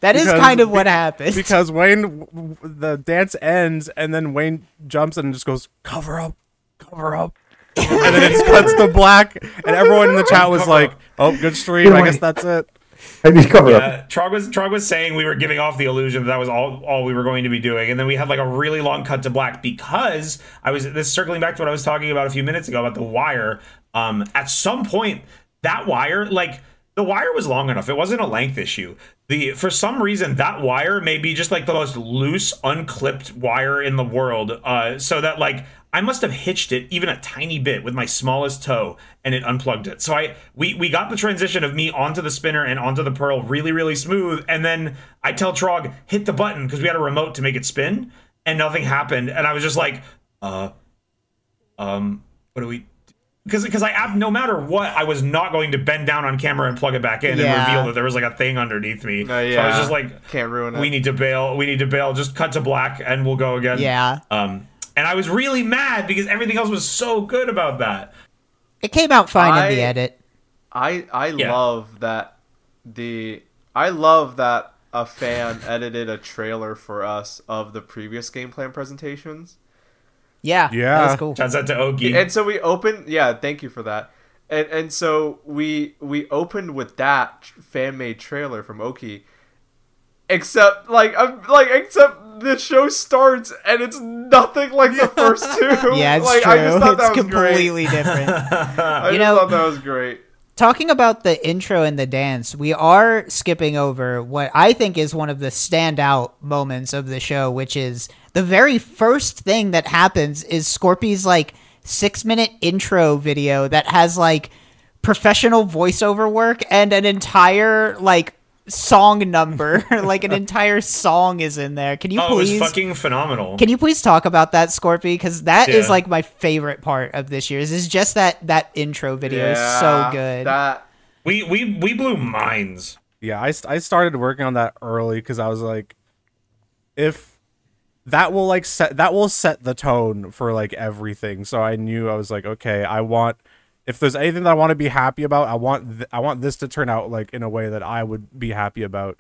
That is because- kind of what happened. Because Wayne, the dance ends, and then Wayne jumps and just goes, cover up, cover up. [LAUGHS] and then it cuts to black, and everyone in the chat was like, oh, good stream. I guess that's it. I need cover up. Yeah, Trog was Trog was saying we were giving off the illusion that that was all all we were going to be doing, and then we had like a really long cut to black because I was this circling back to what I was talking about a few minutes ago about the wire. Um, at some point, that wire like the wire was long enough; it wasn't a length issue. The for some reason that wire may be just like the most loose, unclipped wire in the world, uh, so that like I must have hitched it even a tiny bit with my smallest toe and it unplugged it. So I we we got the transition of me onto the spinner and onto the pearl really really smooth and then I tell Trog hit the button because we had a remote to make it spin and nothing happened and I was just like uh um what do we because because I ab- no matter what I was not going to bend down on camera and plug it back in Yeah. and reveal that there was like a thing underneath me. Uh, So I was just like Can't ruin it. we need to bail. We need to bail. Just cut to black and we'll go again. yeah. Um, and I was really mad because everything else was so good about that. It came out fine in the edit. I I Yeah. love that the I love that a fan [LAUGHS] edited a trailer for us of the previous Game Clam presentations. Yeah. Yeah. That was cool. Shouts out to Oki. And so we opened yeah, thank you for that. And and so we we opened with that fan made trailer from Oki. Except like I'm like except the show starts and it's nothing like the first [LAUGHS] two. Yeah, it's like, true. I just thought it's that was great. completely [LAUGHS] different. I You just know- thought that was great. Talking about the intro and the dance, we are skipping over what I think is one of the standout moments of the show, which is the very first thing that happens is Scorpy's like six minute intro video that has like professional voiceover work and an entire like song number. [LAUGHS] like an entire song is in there. Can you oh, it please was fucking phenomenal. Can you please talk about that, Scorpy? Because that is Yeah. like my favorite part of this year's. Is just that that intro video is so good. That we we we blew minds. Yeah, I, I started working on that early because I was like, if that will like set that will set the tone for like everything. So I knew I was like, okay, I want if there's anything that I want to be happy about, I want th- I want this to turn out like in a way that I would be happy about.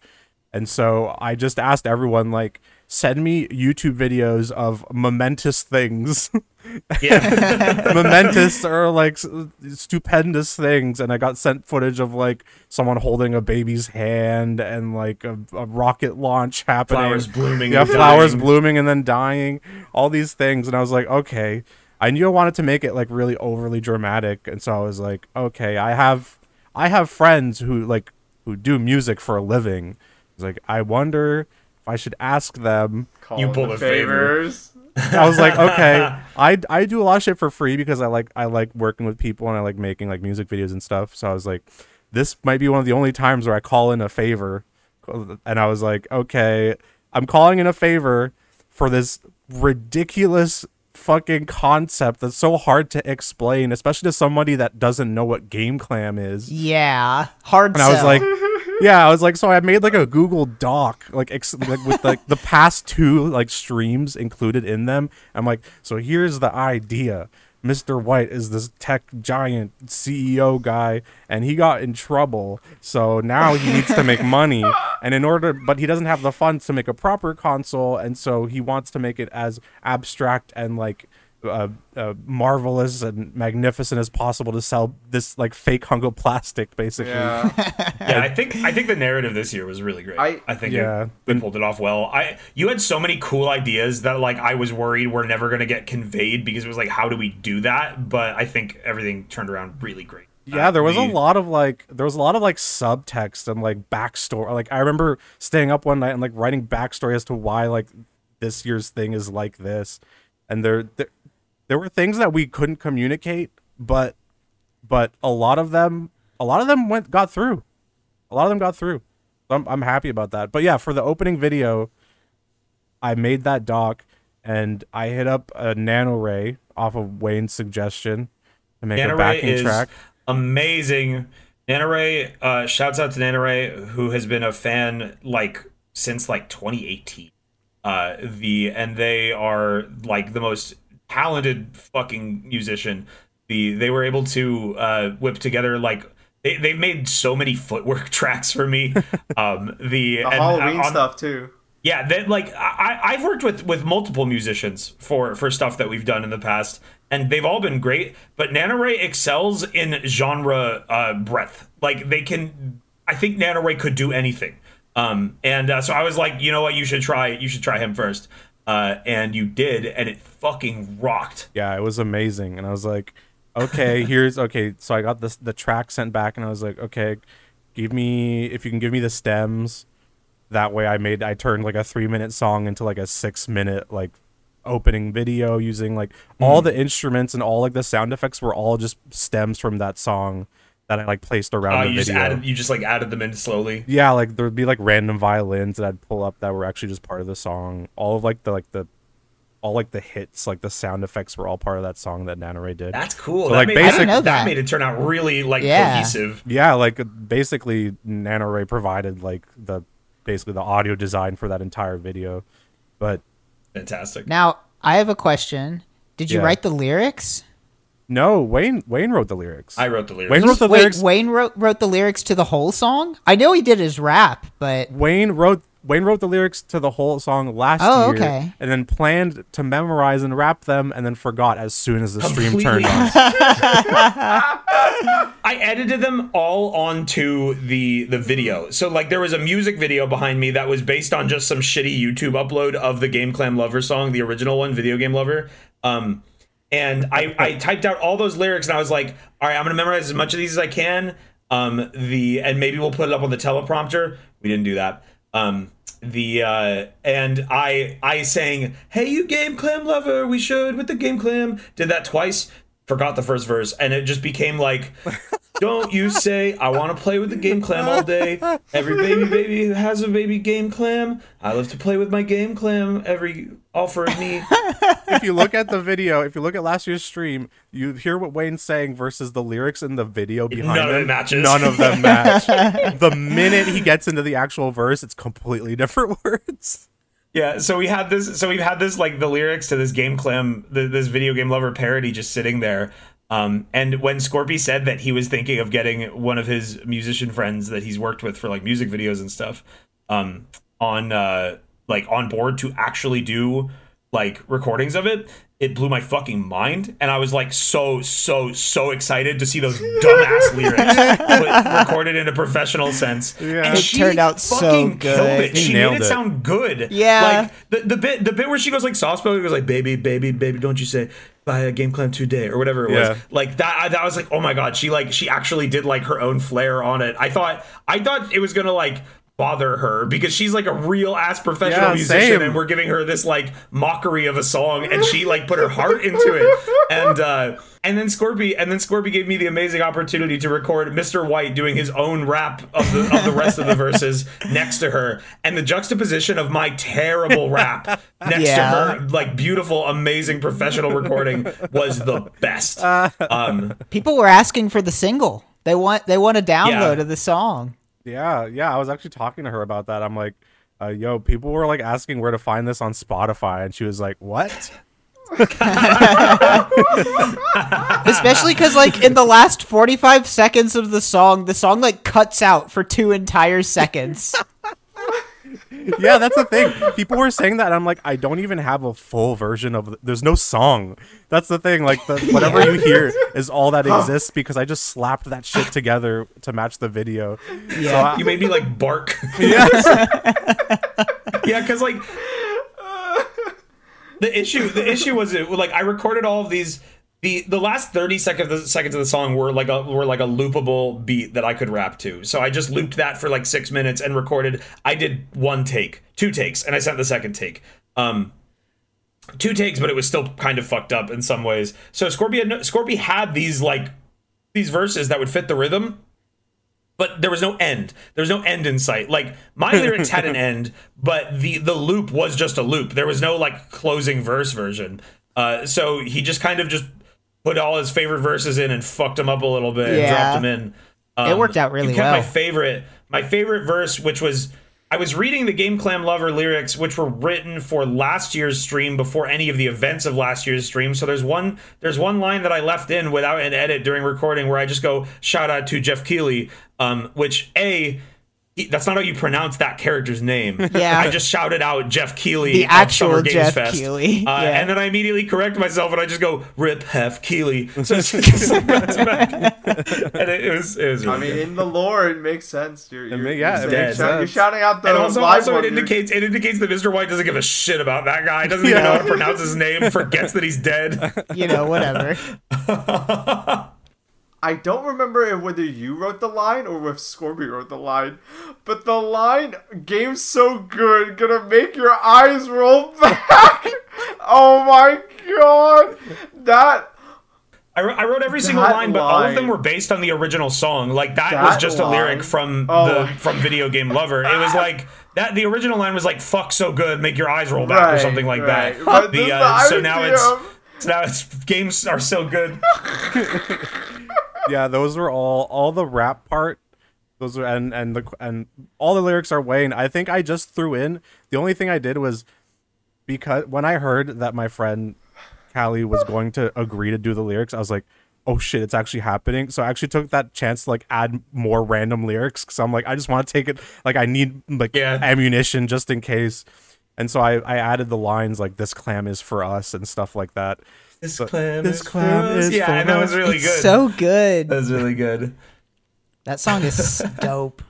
And so I just asked everyone like send me YouTube videos of momentous things. [LAUGHS] Yeah. [LAUGHS] momentous or like stupendous things and i got sent footage of like someone holding a baby's hand and like a, a rocket launch happening Flowers blooming. yeah flowers dying. blooming and then dying all these things and i was like okay i knew i wanted to make it like really overly dramatic and so i was like okay i have i have friends who like who do music for a living It's like i wonder if i should ask them call You pull the a favor. favors. I was like, okay, [LAUGHS] I I do a lot of shit for free because I like I like working with people and I like making like music videos and stuff. So I was like, this might be one of the only times where I call in a favor, and I was like, okay, I'm calling in a favor for this ridiculous fucking concept that's so hard to explain, especially to somebody that doesn't know what Game Clam is. Yeah, hard. And I was like, [LAUGHS] yeah, I was like, so I made like a Google Doc, like, ex- like with like the past two like streams included in them. I'm like, so here's the idea. Mr. White is this tech giant CEO guy, and he got in trouble. So now he needs to make money, [LAUGHS] and in order, but he doesn't have the funds to make a proper console, and so he wants to make it as abstract and like uh, uh, marvelous and magnificent as possible to sell this like fake hunk of plastic, basically. Yeah. [LAUGHS] yeah, I think I think the narrative this year was really great. I- I, think Yeah. it, they pulled it off well. I you had so many cool ideas that like I was worried were never gonna get conveyed because it was like how do we do that? But I think everything turned around really great. Yeah, there was a lot of like there was a lot of like subtext and like backstory. Like I remember staying up one night and like writing backstory as to why like this year's thing is like this, and there there, there were things that we couldn't communicate, but but a lot of them a lot of them went got through. A lot of them got through. So I'm I'm happy about that. But yeah, for the opening video, I made that doc and I hit up a Nana Ray off of Wayne's suggestion to make a Ray backing is track. amazing. Nana Ray, uh, shouts out to Nana Ray, who has been a fan like since like 2018. Uh, the and they are like the most talented fucking musician. The they were able to uh, whip together like they they've made so many footwork [LAUGHS] tracks for me. Um, the The and, Halloween uh, on- stuff too. yeah, that like I I've worked with with multiple musicians for for stuff that we've done in the past, and they've all been great. But Nana Ray excels in genre uh, breadth. Like they can, I think Nana Ray could do anything. Um, and uh, so I was like, you know what, you should try you should try him first. Uh, and you did, and it fucking rocked. yeah it was amazing. And i was like okay here's okay. So i got this the track sent back and i was like okay give me if you can give me the stems. That way i made i turned like a three minute song into like a six minute like opening video using like all the instruments and all like the sound effects were all just stems from that song that i like placed around Uh, the you just added, you just like added them in slowly. yeah like there would be like random violins that i'd pull up that were actually just part of the song. All of like the like the all like the hits like the sound effects were all part of that song that nana ray did That's cool. So, that like, made, basic- I didn't know that. made it turn out really like Yeah. cohesive. yeah like basically nana ray provided like the basically the audio design for that entire video but Fantastic. now I have a question. Did you Yeah. write the lyrics? No wayne wayne wrote the lyrics I wrote the lyrics. wayne wrote the Wait, lyrics Wayne wrote wrote the lyrics to the whole song. I know he did his rap, but wayne wrote wayne wrote the lyrics to the whole song last Oh, year okay. and then planned to memorize and rap them and then forgot as soon as the stream turned Completely. on [LAUGHS] I edited them all onto the the video. So like there was a music video behind me that was based on just some shitty YouTube upload of the Game Clam Lover song, the original one, Video Game Lover. Um and I, I typed out all those lyrics and I was like, all right, I'm gonna memorize as much of these as I can. Um the and maybe we'll put it up on the teleprompter. We didn't do that. Um the uh and I I sang, Hey you Game Clam lover, we should with the Game Clam. Did that twice forgot the first verse and it just became like don't you say i want to play with the game clam all day every baby baby has a baby game clam i love to play with my game clam every offering me [LAUGHS] if you look at the video, if you look at last year's stream, you hear what Wayne's saying versus the lyrics in the video behind None of it matches. None of them [LAUGHS] match. the minute he gets into the actual verse, it's completely [LAUGHS] different words. yeah so we had this so we've had this like the lyrics to this game clam the, this video game lover parody just sitting there um, and when Scorpy said that he was thinking of getting one of his musician friends that he's worked with for like music videos and stuff um, on uh, like on board to actually do like recordings of it, it blew my fucking mind, and I was like so so so excited to see those dumbass [LAUGHS] lyrics recorded in a professional sense. Yeah. And It she turned out so fucking killed good. it. She nailed made it, it. sound good. Yeah. like the, the bit the bit where she goes like soft spoken goes like baby baby baby don't you say buy a game clam today or whatever it Yeah. was like that I, that was like oh my god she like she actually did like her own flair on it i thought i thought it was gonna like bother her because she's like a real ass professional Yeah, musician same. and we're giving her this like mockery of a song and she like put her heart into it [LAUGHS] and uh and then Scorpy and then Scorpy gave me the amazing opportunity to record Mr. White doing his own rap of the of the rest of the verses [LAUGHS] next to her and the juxtaposition of my terrible rap [LAUGHS] next Yeah. to her like beautiful amazing professional recording was the best um People were asking for the single. They want they want a download Yeah. of the song. Yeah, yeah. I was actually talking to her about that. I'm like, uh, yo, people were like asking where to find this on Spotify, and she was like, what? [LAUGHS] Especially because like in the last forty five seconds of the song, the song like cuts out for two entire seconds. [LAUGHS] yeah, that's the thing. People were saying that, and I'm like, I don't even have a full version of. The, there's no song. That's the thing. Like, the, [LAUGHS] whatever you hear is all that [GASPS] exists because I just slapped that shit together to match the video. Yeah. So I- you made me like bark [LAUGHS] yes. yeah, because like the issue, the issue was it like I recorded all of these. The, the last 30 seconds seconds of the song were like a were like a loopable beat that I could rap to. So I just looped that for like 6 minutes and recorded I did one take, two takes and I sent the second take. Um two takes but it was still kind of fucked up in some ways. So Scorpy had, had these like these verses that would fit the rhythm but there was no end. There was no end in sight. Like my [LAUGHS] lyrics had an end, but the the loop was just a loop. There was no like closing verse version. Uh, so he just kind of just put all his favorite verses in and fucked them up a little bit and Yeah. dropped them in. Um, It worked out really well. My favorite, my favorite verse, which was. I was reading the Game Clam Lover lyrics, which were written for last year's stream before any of the events of last year's stream. So there's one there's one line that I left in without an edit during recording where I just go shout out to Jeff Keeley, um, which a that's not how you pronounce that character's name. Yeah. I just shouted out Jeff Keeley, The actual Summer Games Jeff Fest. Keighley, Uh, yeah. and then I immediately correct myself and I just go Rip Hef Keeley. [LAUGHS] So it's just like back to back. [LAUGHS] and it, it was it was. Really I mean, good. in the lore, it makes sense. You're, you're, ma- you're, it saying- shout- you're shouting out the and also, live also one. it indicates it indicates that Mr. White doesn't give a shit about that guy. Doesn't even know how to pronounce his name. Forgets that he's dead. [LAUGHS] You know, whatever. I don't remember if whether you wrote the line or if Scorpy wrote the line, but the line "Game's so good, gonna make your eyes roll [LAUGHS] back." oh my god, that I, wrote- I wrote every single That line, but all of them were based on the original song. Like that, was That just a lyric from Oh the from Video Game Lover. It was [LAUGHS] like that. The original line was like "fuck so good, make your eyes roll back" or something like right. that. But The, uh, so now it's so now it's games are so good. [LAUGHS] yeah, those were all all the rap part. Those were and and the and all the lyrics are Wayne. I think I just threw in. The only thing I did was because when I heard that my friend Callie was going to agree to do the lyrics, I was like, "Oh shit, it's actually happening!" So I actually took that chance to like add more random lyrics because I'm like, I just want to take it. Like I need like Yeah. ammunition just in case. And so I, I added the lines like "This clam is for us" and stuff like that. This So- clam this is clam is yeah, and that was really it's good. so good. that was really good. That song is [LAUGHS] dope.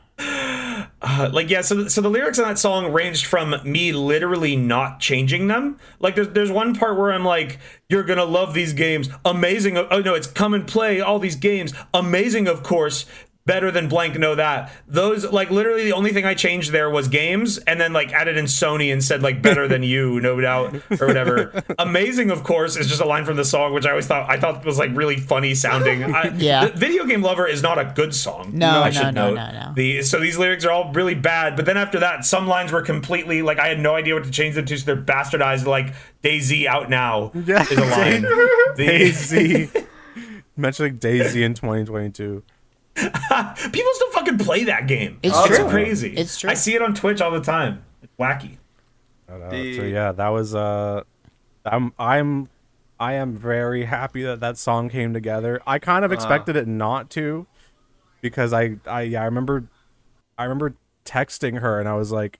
Uh, like yeah, so so the lyrics on that song ranged from me literally not changing them. Like there's there's one part where I'm like, "You're gonna love these games, amazing." Oh no, it's come and play all these games, amazing, of course. Better than blank, know that. Those like literally the only thing I changed there was games, and then like added in Sony and said like better than you, [LAUGHS] no doubt, or whatever. amazing, of course, is just a line from the song, which I always thought I thought was like really funny sounding. I, [LAUGHS] Yeah. the Video Game Lover is not a good song. No, I no, should no, note. no, no. The so these lyrics are all really bad, but then after that, some lines were completely like I had no idea what to change them to, so they're bastardized. Like DayZ out now Yeah. is a [LAUGHS] line. DayZ. Mentioning DayZ in 2022. [LAUGHS] people still fucking play that game. It's It's true. crazy. It's true. I see it on Twitch all the time. It's wacky. Uh, The- so yeah, that was uh, I'm I'm I am very happy that that song came together. I kind of expected it not to, because I I yeah I remember I remember texting her and I was like,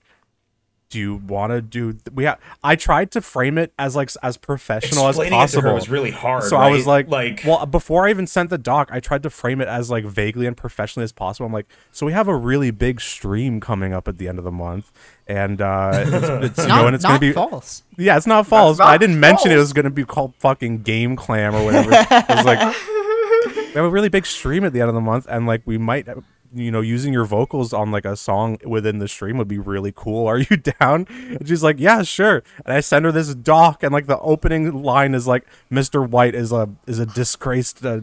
"Do you want to do?" th- We have. I tried to frame it as like s- as professional Explaining as it to possible. her was really hard. So I was right? like, well, before I even sent the doc, I tried to frame it as like vaguely and professionally as possible. I'm like, so we have a really big stream coming up at the end of the month, and uh, it's, it's, [LAUGHS] you know, Not, and it's not gonna be false. yeah, it's not false. not I didn't mention it was gonna be called fucking Game Clam or whatever. I was like, [LAUGHS] we have a really big stream at the end of the month, and like we might you know, using your vocals on like a song within the stream would be really cool. [LAUGHS] Are you down? And she's like, yeah, sure. And I send her this doc, and like the opening line is like, Mr. White is a is a disgraced uh,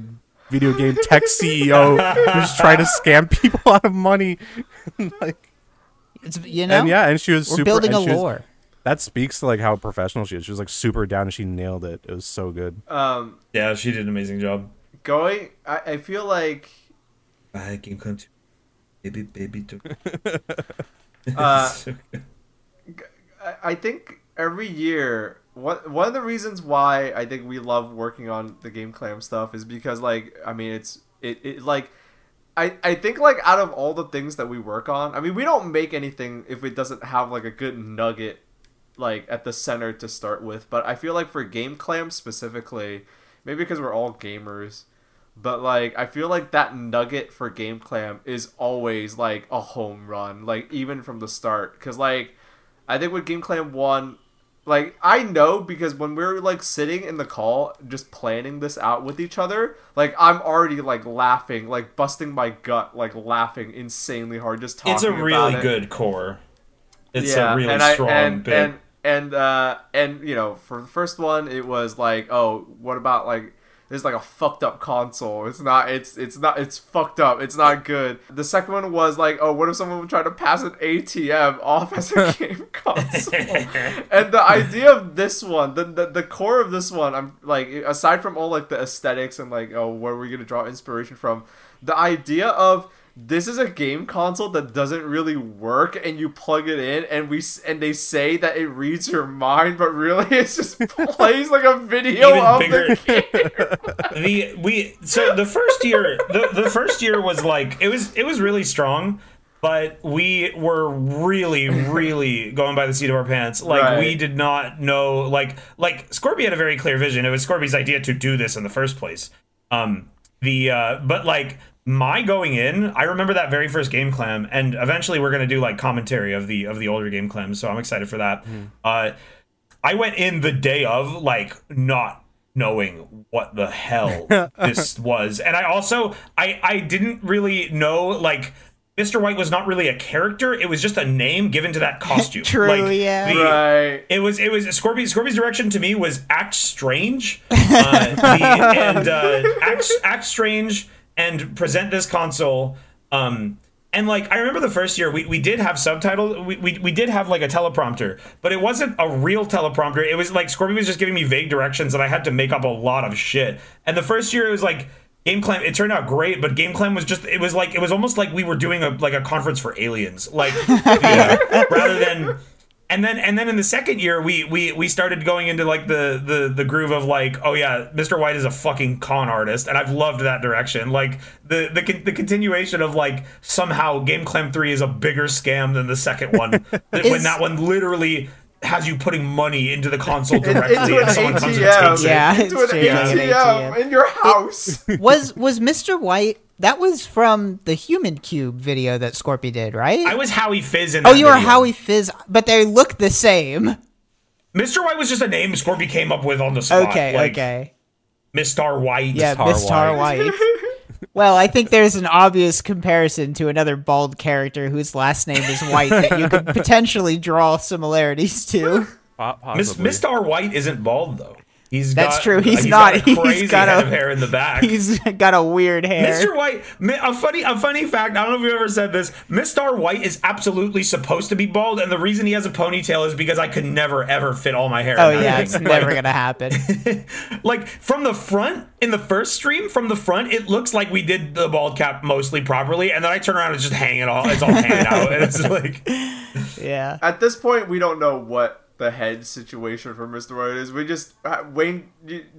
video game tech [LAUGHS] CEO who's trying to scam people [LAUGHS] out of money. like, It's you know. and yeah, and she was we're super. building a and she was- lore. that speaks to like how professional she is. She was like super down, and she nailed it. It was so good. Um, Yeah, she did an amazing job. going, I, I feel like I can Clan 2. Baby, baby, two. [LAUGHS] Uh, [LAUGHS] I- I think every year one one of the reasons why I think we love working on the game clam stuff is because like I mean it's it, it like I, I think like out of all the things that we work on, I mean we don't make anything if it doesn't have like a good nugget like at the center to start with. But I feel like for Game Clam specifically, maybe because we're all gamers, but like I feel like that nugget for Game Clam is always like a home run, like even from the start. Cause like I think with Game Clam one, like I know because when we're like sitting in the call just planning this out with each other, like I'm already like laughing, like busting my gut, like laughing insanely hard just talking it's a really it good core. It's a really and I- strong, and, big. and and uh and you know for the first one it was like oh what about like there's like a fucked up console. It's not it's it's not it's fucked up. It's not good. The second one was like oh what if someone would try to pass an atm off as a [LAUGHS] game console? And the idea of this one the, the the core of this one i'm like aside from all like the aesthetics and like oh where are we gonna draw inspiration from the idea of this is a game console that doesn't really work and you plug it in and we and they say that it reads your mind but really [LAUGHS] it just [LAUGHS] plays like a video Even of bigger- the game. [LAUGHS] The we so the first year the, the first year was like it was it was really strong but we were really really going by the seat of our pants. Like Right. we did not know like like scorby had a very clear vision. It was scorby's idea to do this in the first place. Um the uh but like my going in i remember that very first game clam and eventually we're going to do like commentary of the of the older game clams so i'm excited for that uh I went in the day of like not knowing what the hell [LAUGHS] this was. And I also I I didn't really know like Mr. White was not really a character. It was just a name given to that costume. [LAUGHS] True, Like, yeah. the- right it was it was Scorby Scorby's direction to me was act strange, [LAUGHS] uh, the, and uh, act act strange and present this console. Um, and like I remember the first year we, we did have subtitle we, we, we did have like a teleprompter, but it wasn't a real teleprompter. It was like Scorby was just giving me vague directions and I had to make up a lot of shit. And the first year it was like Game Clam, it turned out great, but Game Clam was just, it was like, it was almost like we were doing a, like a conference for aliens. Like, [LAUGHS] the- rather than, and then, and then in the second year, we, we, we started going into like the, the, the groove of like, oh yeah, Mr. White is a fucking con artist. And I've loved that direction. Like the, the, the continuation of like somehow Game Clam 3 is a bigger scam than the second one. [LAUGHS] when that one literally has you putting money into the console directly into an and someone comes and ATM takes it. Yeah. into an it's changing an ATM, ATM. in your house was was Mr. White? That was from the Human Cube video that Scorpy did, right? I was Howie Fizz in oh, you were video. Howie Fizz, but they look the same. Mr. White was just a name Scorpy came up with on the spot. Okay, like, okay. Mr. White. Yeah, Mr. Miss White. [LAUGHS] well, I think there's an obvious comparison to another bald character whose last name is White that you could [LAUGHS] potentially draw similarities to. Po- Miss possibly. Mr. White isn't bald though. He's That's got, true, he's got not. a He's crazy got head a- of hair in the back. He's got a weird hair. Mr. White, a funny, a funny fact. I don't know if you ever said this. Mr. White is absolutely supposed to be bald, and the reason he has a ponytail is because I could never ever fit all my hair. Oh in yeah, it's never gonna happen. [LAUGHS] like from the front in the first stream from the front it looks like we did the bald cap mostly properly and then i turn around and just hang it all it's all hanging out and it's [LAUGHS] like Yeah. at this point we don't know what the head situation for Mr. White is we just uh, Wayne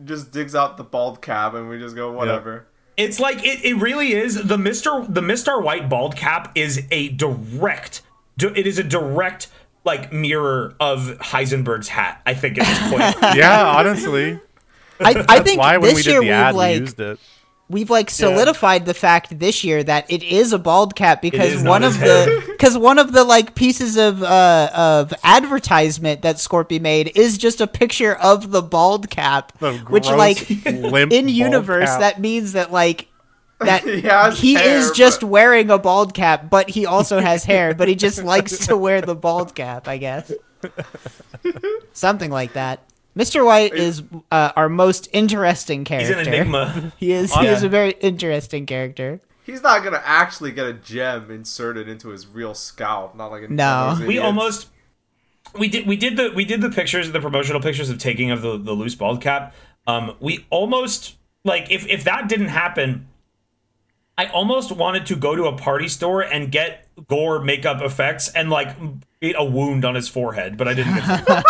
just digs out the bald cap and we just go whatever it's like it, it really is the mr the mr white bald cap is a direct it is a direct like mirror of heisenberg's hat i think at this point [LAUGHS] Yeah, honestly. I, I think why when this we did year the we've ad, we like used it. We've like solidified the fact this year that it is a bald cap because one of the because one of the like pieces of uh of advertisement that Scorpy made is just a picture of the bald cap, The which like limp [LAUGHS] in universe cap. that means that like that [LAUGHS] He has he hair, is just but- wearing a bald cap, but he also has hair, but he just likes to wear the bald cap, I guess. [LAUGHS] Something like that. Mr. White is uh, our most interesting character. He's an enigma. [LAUGHS] He is. He is a very interesting character. He's not gonna actually get a gem inserted into his real scalp. Not like a No. we almost we did we did the we did the pictures the promotional pictures of taking of the the loose bald cap um we almost like if if that didn't happen i almost wanted to go to a party store and get gore makeup effects and like create a wound on his forehead but i didn't get [LAUGHS] to.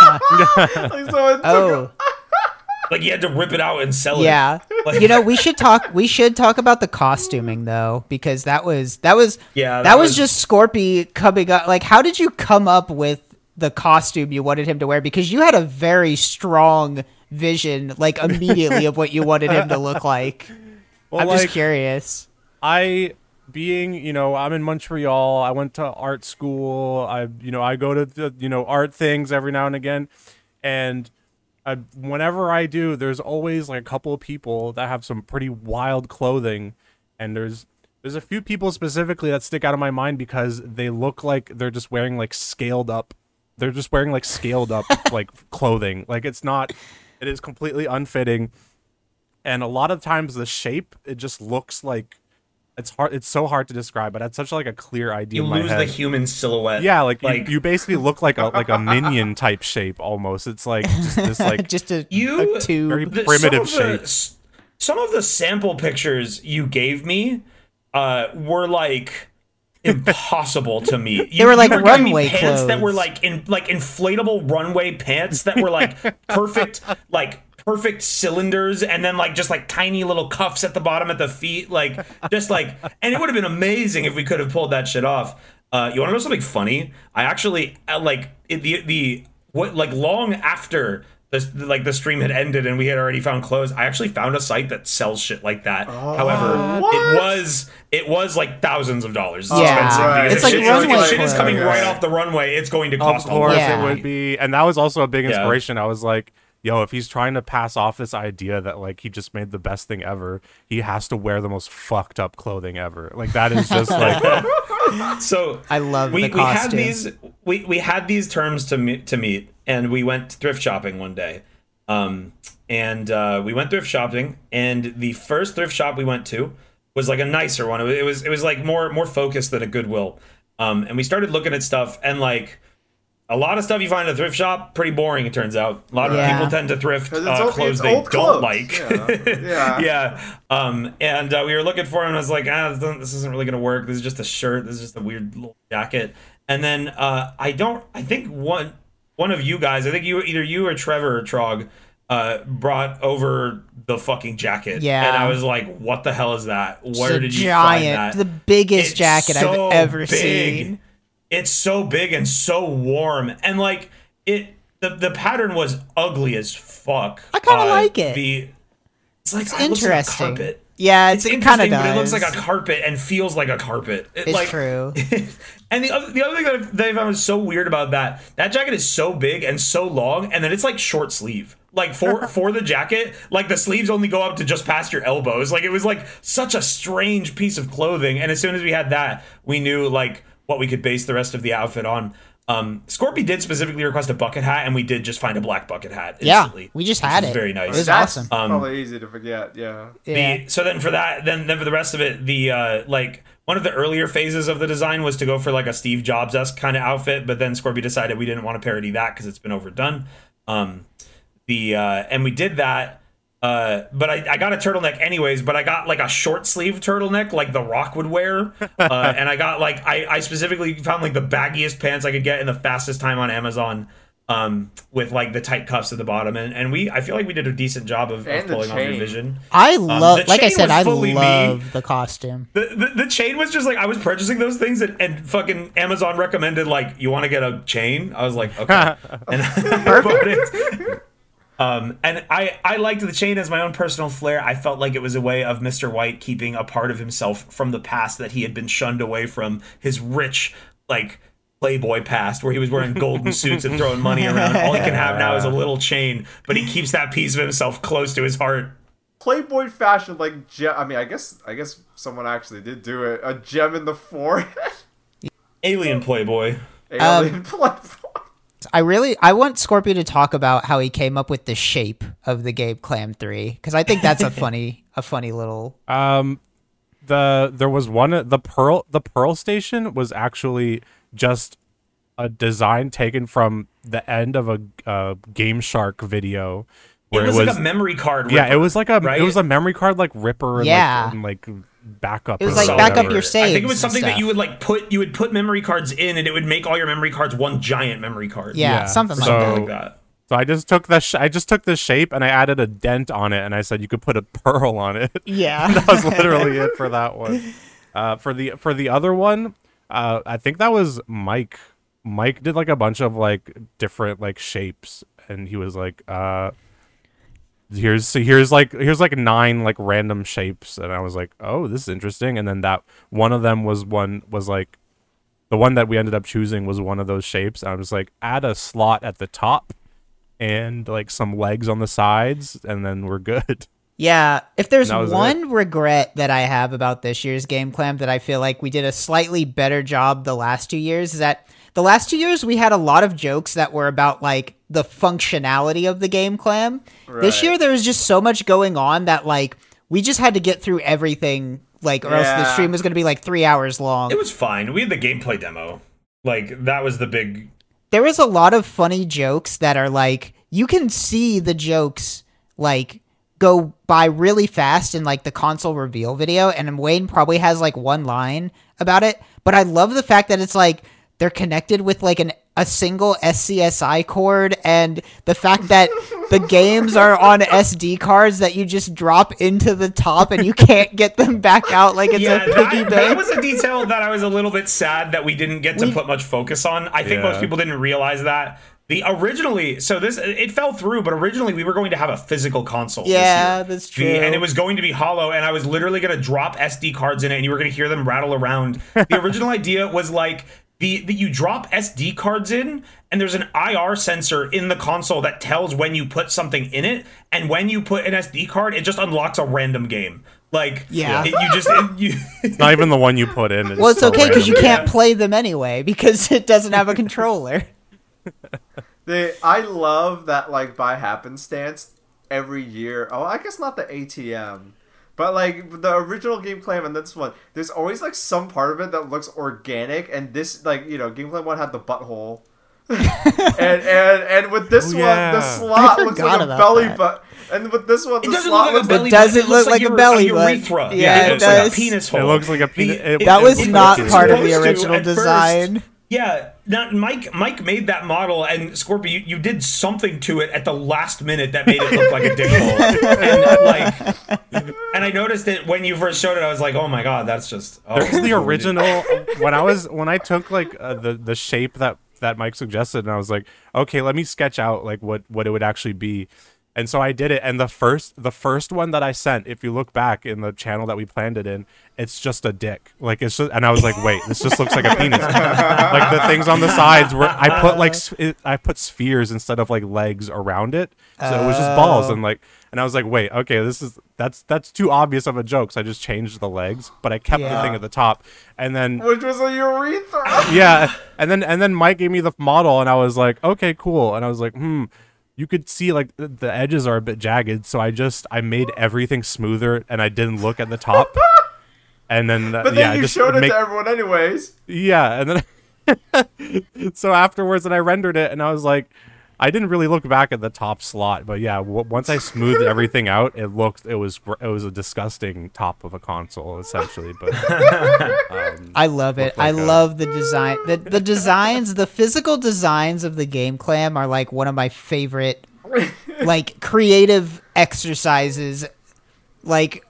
[LAUGHS] Like, so Oh, [LAUGHS] like you had to rip it out and sell it yeah. Like- You know, we should talk. We should talk about the costuming though, because that was that was Yeah, that, that was, was- just Scorpy coming up. Like, how did you come up with the costume you wanted him to wear? Because you had a very strong vision, like immediately of what you wanted him to look like. Well, I'm like, just curious. I being you know I'm in Montreal. I went to art school. I you know I go to the you know art things every now and again, and I, whenever I do, there's always like a couple of people that have some pretty wild clothing, and there's there's a few people specifically that stick out of my mind because they look like they're just wearing like scaled up. They're just wearing like scaled up [LAUGHS] like clothing. Like it's not. It is completely unfitting and a lot of times the shape it just looks like it's hard it's so hard to describe but it's such like a clear idea you in my lose the human silhouette yeah like, like you, you basically look like a [LAUGHS] like a minion type shape almost it's like just this like [LAUGHS] just a, you a tube. very- the- primitive some of the- shape. some of the sample pictures you gave me uh, were like impossible to me. [LAUGHS] You, were like you runway pants that were like in like inflatable runway pants that were like perfect like perfect cylinders and then like just like tiny little cuffs at the bottom at the feet like just like [LAUGHS] and it would have been amazing if we could have pulled that shit off. Uh, you want to know something funny? I actually uh, like it, the the what like long after the, like the stream had ended and we had already found clothes. I actually found a site that sells shit like that. However, what? it was it was like thousands of dollars. It's Yeah. expensive Right. because It's like shit, if runway shit is coming right off the runway. It's going to of cost a course lot. Yeah. it would be and that was also a big Yeah. inspiration i was like yo if he's trying to pass off this idea that like he just made the best thing ever he has to wear the most fucked up clothing ever. Like that is just [LAUGHS] like So I love we, the we had these we, we had these terms to meet, to meet and we went thrift shopping one day. Um and uh, we went thrift shopping and the first thrift shop we went to was like a nicer one. It was it was like more more focused than a goodwill. Um and we started looking at stuff and like a lot of stuff you find at a thrift shop pretty boring it turns out a lot of people tend to thrift uh, old- clothes they old don't clothes. like Yeah. [LAUGHS] Yeah. yeah. Um, and uh, we were looking for him, and I was like, ah, this, this isn't really gonna work. This is just a shirt. This is just a weird little jacket. And then uh, I don't. I think one one of you guys. I think you either you or Trevor or Trog uh, brought over the fucking jacket. Yeah. And I was like, what the hell is that? Where It's a did you giant, find that? the biggest It's jacket so I've ever big. seen. It's so big and so warm, and like it. The, the pattern was ugly as fuck. I kinda Uh, like it. The it's like It's it like interesting. carpet. Yeah, it's, It's kind of interesting, but it looks like a carpet and feels like a carpet. It, It's like, true. [LAUGHS] and the other the other thing that I, that I found was so weird about that that jacket is so big and so long, and then it's like short sleeve. Like for [LAUGHS] for the jacket, like the sleeves only go up to just past your elbows. Like it was like such a strange piece of clothing. And as soon as we had that, we knew like what we could base the rest of the outfit on. Um, Scorpy did specifically request a bucket hat, and we did just find a black bucket hat Yeah, we just had was it. Very nice. It was That's awesome. probably easy to forget. Yeah. yeah. The, so then for that, then then for the rest of it, the uh, like one of the earlier phases of the design was to go for like a Steve Jobs esque kind of outfit, but then Scorpio decided we didn't want to parody that because it's been overdone. Um, the uh, and we did that. Uh, but I, I got a turtleneck anyways, but I got like a short sleeve turtleneck like The Rock would wear. Uh, and I got like, I, I specifically found like the baggiest pants I could get in the fastest time on Amazon um, with like the tight cuffs at the bottom. And, and we, I feel like we did a decent job of, of pulling off your vision. I love, the like I said, I fully me. love the costume. The, the, the chain was just like I was purchasing those things and, and fucking Amazon recommended like you want to get a chain. I was like okay, [LAUGHS] and [LAUGHS] I bought it. Um, and I I liked the chain as my own personal flair. I felt like it was a way of Mr. White keeping a part of himself from the past that he had been shunned away from his rich like playboy past where he was wearing golden [LAUGHS] suits and throwing money around. All he can have now is a [LAUGHS] little chain, but he keeps that piece of himself close to his heart. Playboy fashion, like gem. I mean, I guess I guess someone actually did do it. A gem in the forehead. Alien Playboy. Alien Playboy. I really I want Scorpio to talk about how he came up with the shape of the Game Clam 3 because I think that's a [LAUGHS] funny a funny little Um, the there was one the pearl the pearl station was actually just a design taken from the end of a uh, Game Shark video. It was, like a memory card. yeah, it was like a right? it was a memory card like ripper and Yeah. like, and like backup. It was or like So back up whatever. your I think it was something that you would like put you would put memory cards in, and it would make all your memory cards one giant memory card. Yeah, Yeah, something like so- that. like that. So I just took the sh- I just took the shape and I added a dent on it and I said you could put a pearl on it. [LAUGHS] Yeah. that was literally it for that one. Uh, for the for the other one, uh, I think that was Mike. Mike did like a bunch of like different like shapes, and he was like, uh, "Here's so here's like here's like nine like random shapes," and I was like, "Oh, this is interesting." And then that one of them was one was like the one that we ended up choosing was one of those shapes. I was like, add a slot at the top and like some legs on the sides, and then we're good. [LAUGHS] Yeah, if there's one regret that I have about this year's Game Clam that I feel like we did a slightly better job the last two years is that the last two years we had a lot of jokes that were about like the functionality of the Game Clam. This year there was just so much going on that like we just had to get through everything like or else the stream was going to be like 3 hours long. It was fine. We had the gameplay demo. Like that was the big. there was a lot of funny jokes that are like you can see the jokes like go by really fast in like the console reveal video and Wayne probably has like one line about it but I love the fact that it's like they're connected with like an a single SCSI cord and the fact that the games are on SD cards that you just drop into the top and you can't get them back out like it's Yeah, a piggy that, bank. that was a detail that I was a little bit sad that we didn't get to We- put much focus on. I think Yeah. most people didn't realize that. The originally, so this it fell through, but originally we were going to have a physical console. this Yeah, year. that's The- true. and it was going to be hollow, and I was literally going to drop SD cards in it, and you were going to hear them rattle around. The original [LAUGHS] idea was like the that you drop SD cards in, and there's an IR sensor in the console that tells when you put something in it, and when you put an SD card, it just unlocks a random game. Like Yeah. it- you just it, you. [LAUGHS] Not even the one you put in. Well, it's so okay because you can't play them anyway because it doesn't have a controller. [LAUGHS] They, I love that like by happenstance every year. Oh, I guess not the ATM, but like the original Game Clam and this one. There's always like some part of it that looks organic, and this like you know Game Clam one had the butthole. [LAUGHS] and and and with [LAUGHS] oh, this Oh, one, the slot looks like a belly that. button. And with this one, It the doesn't slot look like a It doesn't look like a belly button. urethra. Yeah, it it looks like a penis hole. It looks like a penis. That was looks not part of the original at first. Design. Yeah, not Mike. Mike made that model, and Scorpio, you, you did something to it at the last minute that made it look like a dick hole. [LAUGHS] And like, and I noticed it when you first showed it. I was like, oh my god, that's just. Oh, There's the original when I was when I took like uh, the the shape that that Mike suggested and I was like, okay, let me sketch out like what what it would actually be. And so I did it and the first the first one that I sent, if you look back in the channel that we planned it in, it's just a dick. Like it's just and I was like, wait, this just looks like a penis. like the things on the sides were I put like it, I put spheres instead of like legs around it. So it was just balls Oh. and like and I was like, wait, okay, this is that's that's too obvious of a joke. So I just changed the legs, but I kept the thing at the top. And then which was a urethra. yeah, and then and then Mike gave me the model, and I was like, okay, cool. And I was like, hmm, you could see like the, edges are a bit jagged, so I just I made everything smoother, and I didn't look at the top. [LAUGHS] And then uh, but then yeah, I you just showed it make- to everyone anyways. yeah, and then [LAUGHS] so afterwards, and I rendered it, and I was like. I didn't really look back at the top slot, but yeah, w- once I smoothed [LAUGHS] everything out, it looked it was gr- it was a disgusting top of a console essentially. But [LAUGHS] um, I love it. Look like I a- love the design. The, the designs, the physical designs of the game clam are like one of my favorite, like creative exercises. Like,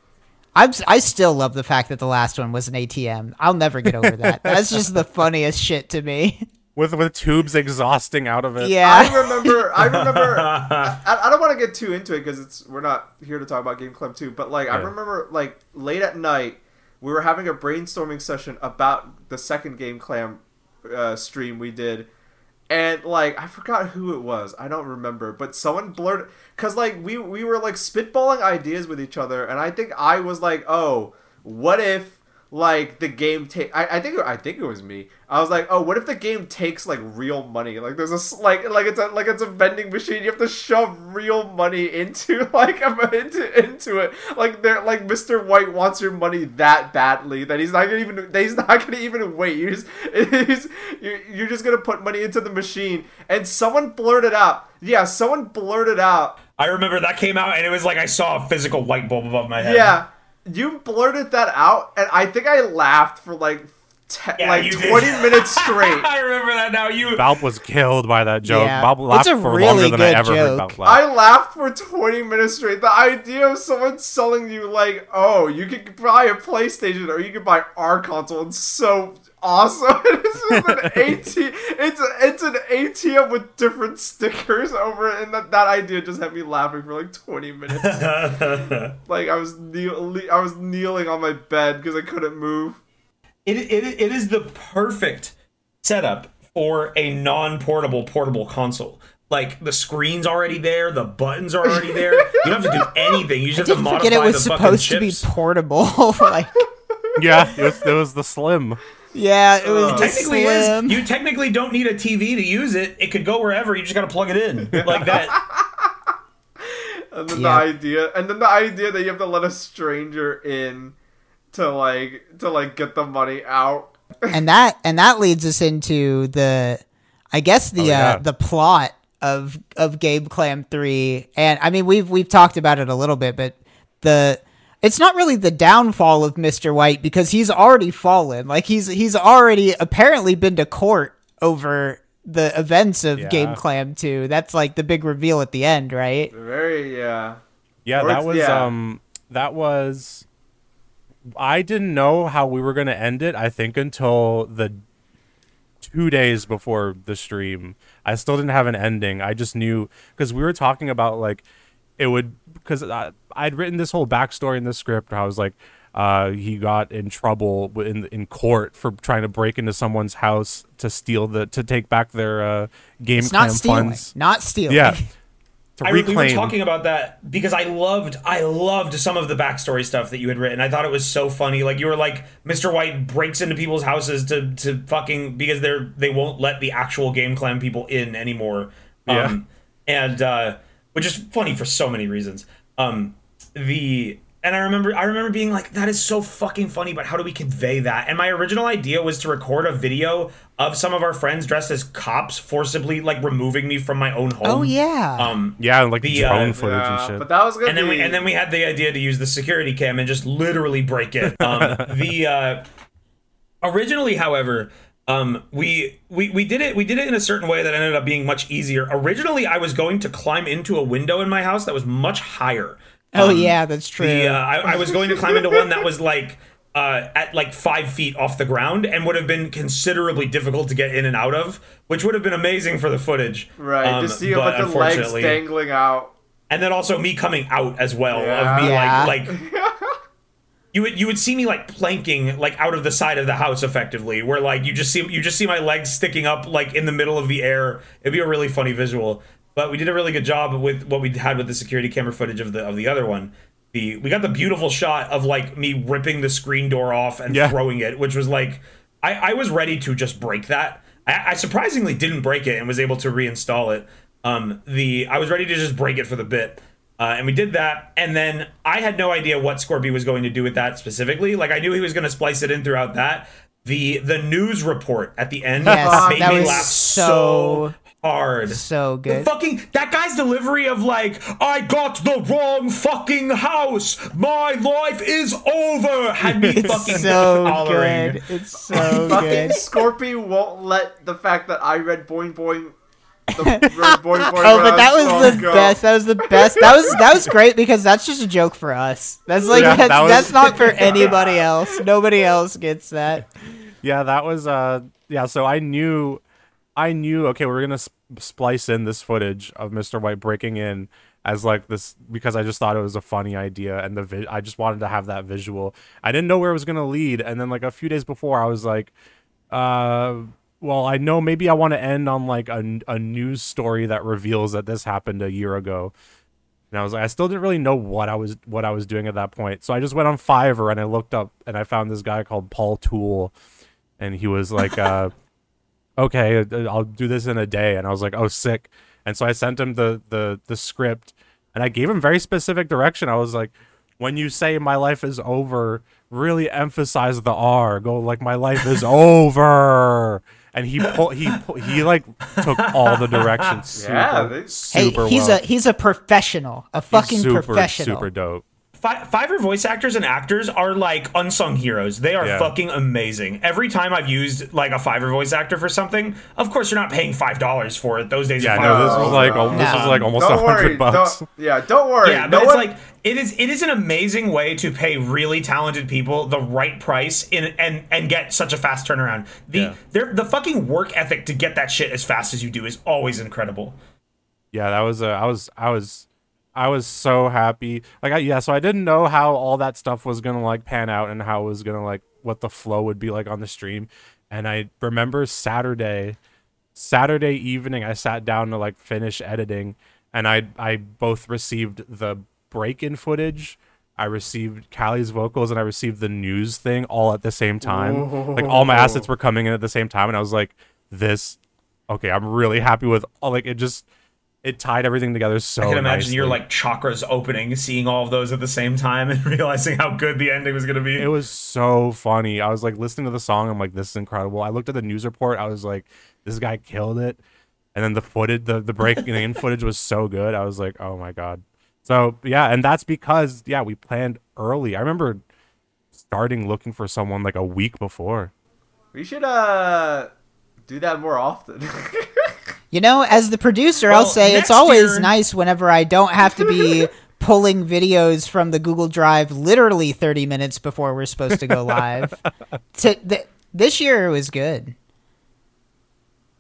I'm s- I still love the fact that the last one was an ATM. I'll never get over that. That's just the [LAUGHS] funniest shit to me. With with tubes exhausting out of it. Yeah, I remember. I remember. [LAUGHS] I, I don't want to get too into it because it's we're not here to talk about Game Clam 2. But like, I remember like late at night, we were having a brainstorming session about the second Game Clam uh, stream we did, and like I forgot who it was. I don't remember, but someone blurted because like we we were like spitballing ideas with each other, and I think I was like, oh, what if like the game take I, I think I think it was me. I was like, oh, what if the game takes like real money? Like there's a like like it's a like it's a vending machine. You have to shove real money into [LAUGHS] like into into it. Like they're like Mr. White wants your money that badly that he's not gonna even that he's [LAUGHS] not gonna even wait. [LAUGHS] You just he's, you're, you're just gonna put money into the machine. And someone blurted out, yeah, someone blurted out I remember that came out and it was like I saw a physical light bulb above my head. Yeah, you blurted that out, and I think I laughed for like te- Yeah, like you did. twenty minutes straight. [LAUGHS] I remember that now. You Balp was killed by that joke. Yeah. Balp laughed It's a for really longer than I good ever heard joke. Balp laugh. I laughed for twenty minutes straight. The idea of someone selling you like, oh, you could buy a PlayStation or you could buy our console. It's so awesome. [LAUGHS] it's just an [LAUGHS] AT. It's a, it's an ATM with different stickers over it, and that, that idea just had me laughing for like twenty minutes. like I was kneel- I was kneeling on my bed because I couldn't move. It, it, it is the perfect setup for a non-portable portable console. Like the screen's already there, the buttons are already there. [LAUGHS] You don't have to do anything. You just have to Didn't modify forget it was the supposed to be portable. [LAUGHS] like, [LAUGHS] yeah, it was, it was the slim. yeah, it was Uh, technically slim. is. You technically don't need a TV to use it. It could go wherever. You just got to plug it in like that. And then Yeah. the idea, and then the idea that you have to let a stranger in to like to like get the money out. [LAUGHS] and that and that leads us into the I guess the Oh, yeah. uh, the plot of of Game Clam 3 and I mean we've we've talked about it a little bit but the it's not really the downfall of Mr. White because he's already fallen like he's he's already apparently been to court over the events of Yeah. Game Clam 2 that's like the big reveal at the end right Very yeah. Yeah, Or that was yeah. um that was I didn't know how we were going to end it I think until the 2 days before the stream. I still didn't have an ending. I just knew cuz we were talking about like it would cuz I'd written this whole backstory in the script. I was like uh, he got in trouble in in court for trying to break into someone's house to steal the to take back their uh, game it's not stealing funds. not stealing Yeah. [LAUGHS] I, we were talking about that because I loved I loved some of the backstory stuff that you had written. I thought it was so funny. Like you were like Mr. White breaks into people's houses to to fucking because they're they won't let the actual game clam people in anymore. Yeah. Um and uh which is funny for so many reasons. Um the and I remember I remember being like that is so fucking funny but how do we convey that? And my original idea was to record a video of some of our friends dressed as cops forcibly like removing me from my own home. oh yeah Um Yeah, and like The, uh, drone footage and shit. but that was gonna and then be we and then we had the idea to use the security cam and just literally break it. [LAUGHS] Um, the uh, originally, however, um, we we we did it we did it in a certain way that ended up being much easier. Originally, I was going to climb into a window in my house that was much higher. oh Um, yeah that's true The, uh, I, I was going to climb into one that was like uh, at like five feet off the ground and would have been considerably difficult to get in and out of, which would have been amazing for the footage. right. Um, just see a but bunch of legs dangling out. and then also me coming out as well Yeah. of me Yeah. like like [LAUGHS] you would you would see me like planking like out of the side of the house effectively where like you just see you just see my legs sticking up like in the middle of the air it'd be a really funny visual but we did a really good job with what we had with the security camera footage of the of the other one the we got the beautiful shot of like me ripping the screen door off and Yeah. throwing it which was like I, I was ready to just break that I, I surprisingly didn't break it and was able to reinstall it um the i was ready to just break it for the bit uh, and we did that, and then I had no idea what Scorpy was going to do with that specifically. Like I knew he was going to splice it in throughout that. The the news report at the end Yes, made me laugh so- so hard. so The good fucking that guy's delivery of like I got the wrong fucking house. My life is over. Had me [LAUGHS] fucking so hollering. good. It's [LAUGHS] so Fucking good. Scorpy won't let the fact that I read Boing Boing. The [LAUGHS] read Boing Boing Oh, but that song was the go. best. That was the best. That was that was great because that's just a joke for us. That's like Yeah, that's, that was- that's not for anybody else. Nobody else gets that. Yeah, that was uh yeah, so I knew I knew okay, we're going to sp- splice in this footage of Mr. White breaking in as like this because I just thought it was a funny idea and the vi- I just wanted to have that visual. I didn't know where it was going to lead and then like a few days before I was like uh well, I know maybe I want to end on like a, a news story that reveals that this happened a year ago. And I was like, I still didn't really know what I was what I was doing at that point. So I just went on Fiverr and I looked up and I found this guy called Paul Tool, and he was like, uh, [LAUGHS] "Okay, uh, I'll do this in a day." And I was like, "Oh, sick!" And so I sent him the the the script, and I gave him very specific direction. I was like, "When you say my life is over, really emphasize the R. Go like my life is [LAUGHS] over." And he pull, he [LAUGHS] pull, he like took all the directions. Super, Yeah, they- Hey, he's well. a he's a professional, a He's fucking super, professional. Super dope. Fi- Fiverr voice actors and actors are like unsung heroes. They are Yeah. fucking amazing. Every time I've used like a Fiverr voice actor for something, of course you're not paying five dollars for it. Those days, Yeah, are no, this Fiverr was like over. al- this was like almost a hundred bucks. Don't, yeah, don't worry. Yeah, no it's one, like it is. It is an amazing way to pay really talented people the right price in and and get such a fast turnaround. The Yeah. their the fucking work ethic to get that shit as fast as you do is always incredible. Yeah, that was uh, I was I was I was so happy. Like I, yeah, so I didn't know how all that stuff was gonna like pan out and how it was gonna like what the flow would be like on the stream. And I remember Saturday, Saturday evening, I sat down to like finish editing, and I I both received the break-in footage. I received Callie's vocals and I received the news thing all at the same time. Like all my assets were coming in at the same time, and I was like, "This, okay, I'm really happy with." All like it just it tied everything together so. I can imagine your nicely. like chakras opening, seeing all of those at the same time, [LAUGHS] and realizing how good the ending was gonna be. It was so funny. I was like listening to the song. I'm like, this is incredible. I looked at the news report. I was like, this guy killed it. And then the footage, the the breaking in footage was so good. I was like, oh my god. So yeah, and that's because yeah, we planned early. I remember starting looking for someone like a week before. we should uh do that more often. [LAUGHS] You know, as the producer, Well, I'll say it's always year- nice whenever I don't have to be [LAUGHS] pulling videos from the Google Drive literally 30 minutes before we're supposed to go live. [LAUGHS] to, th- this year was good.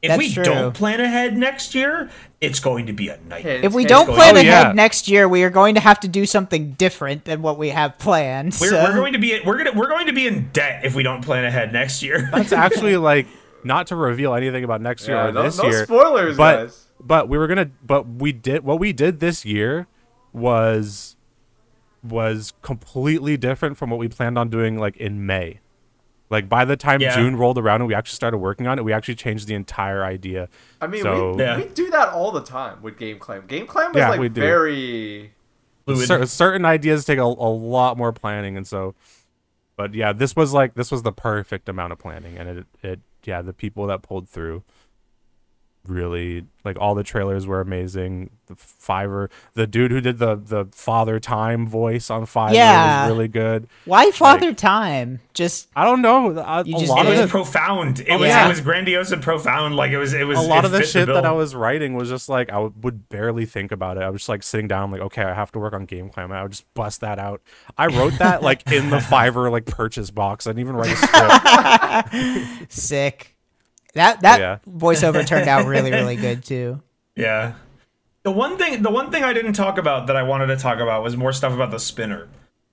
if that's we true. don't plan ahead next year, it's going to be a nightmare. If we Hint, don't hint. plan Oh, ahead yeah. next year, we are going to have to do something different than what we have planned. We're, so- we're going to be we're gonna we're going to be in debt if we don't plan ahead next year. It's [LAUGHS] actually like not to reveal anything about next year Yeah, or no- this no year. spoilers, but, guys. But we were gonna. But we did what we did this year was was completely different from what we planned on doing like in May. Like by the time Yeah. June rolled around and we actually started working on it, we actually changed the entire idea. I mean, So- we, Yeah. we do that all the time with Game Clam. Game Clam is Yeah, like we do. very. Fluid. Cer- certain ideas take a, a lot more planning, and so. But yeah, this was like this was the perfect amount of planning, and it it yeah the people that pulled through. Really, like all the trailers were amazing. The Fiverr, the dude who did the the Father Time voice on Fiverr Yeah. was really good. Why Father Time? Just I don't know. Uh, I, You a just lot did of it the, was profound. It oh, was yeah. it was grandiose and profound. Like it was it was a lot of the fit shit that. I was writing was just like I w- would barely think about it. I was just like sitting down, like, okay, I have to work on Game Clam. I would just bust that out. I wrote that like in the [LAUGHS] Fiverr like purchase box. I didn't even write a script. [LAUGHS] sick. That that Yeah. [LAUGHS] voiceover turned out really really good too. Yeah. The one thing the one thing I didn't talk about that I wanted to talk about was more stuff about the spinner.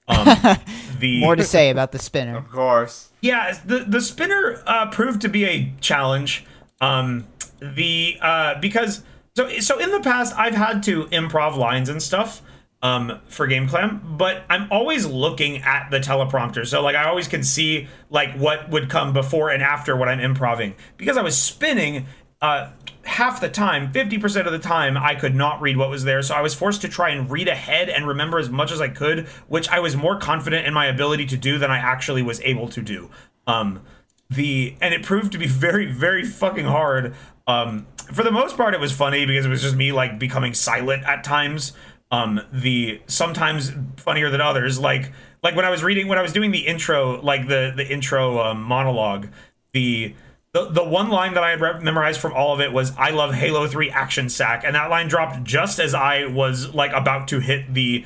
Um, [LAUGHS] the More to say about the spinner. Of course. Yeah, the the spinner uh, proved to be a challenge. Um, the uh, because so so in the past I've had to improv lines and stuff um, for Game Clam, but I'm always looking at the teleprompter, so like I always can see like what would come before and after what I'm improving because I was spinning. Uh, half the time, 50% of the time, I could not read what was there. So I was forced to try and read ahead and remember as much as I could, which I was more confident in my ability to do than I actually was able to do. Um, the and it proved to be [LAUGHS] very, very fucking hard. Um, for the most part, it was funny because it was just me like becoming silent at times. Um, the sometimes funnier than others. Like like when I was reading when I was doing the intro, like the the intro um, monologue, the the, the one line that I had re- memorized from all of it was "I love Halo 3 action sack," and that line dropped just as I was like about to hit the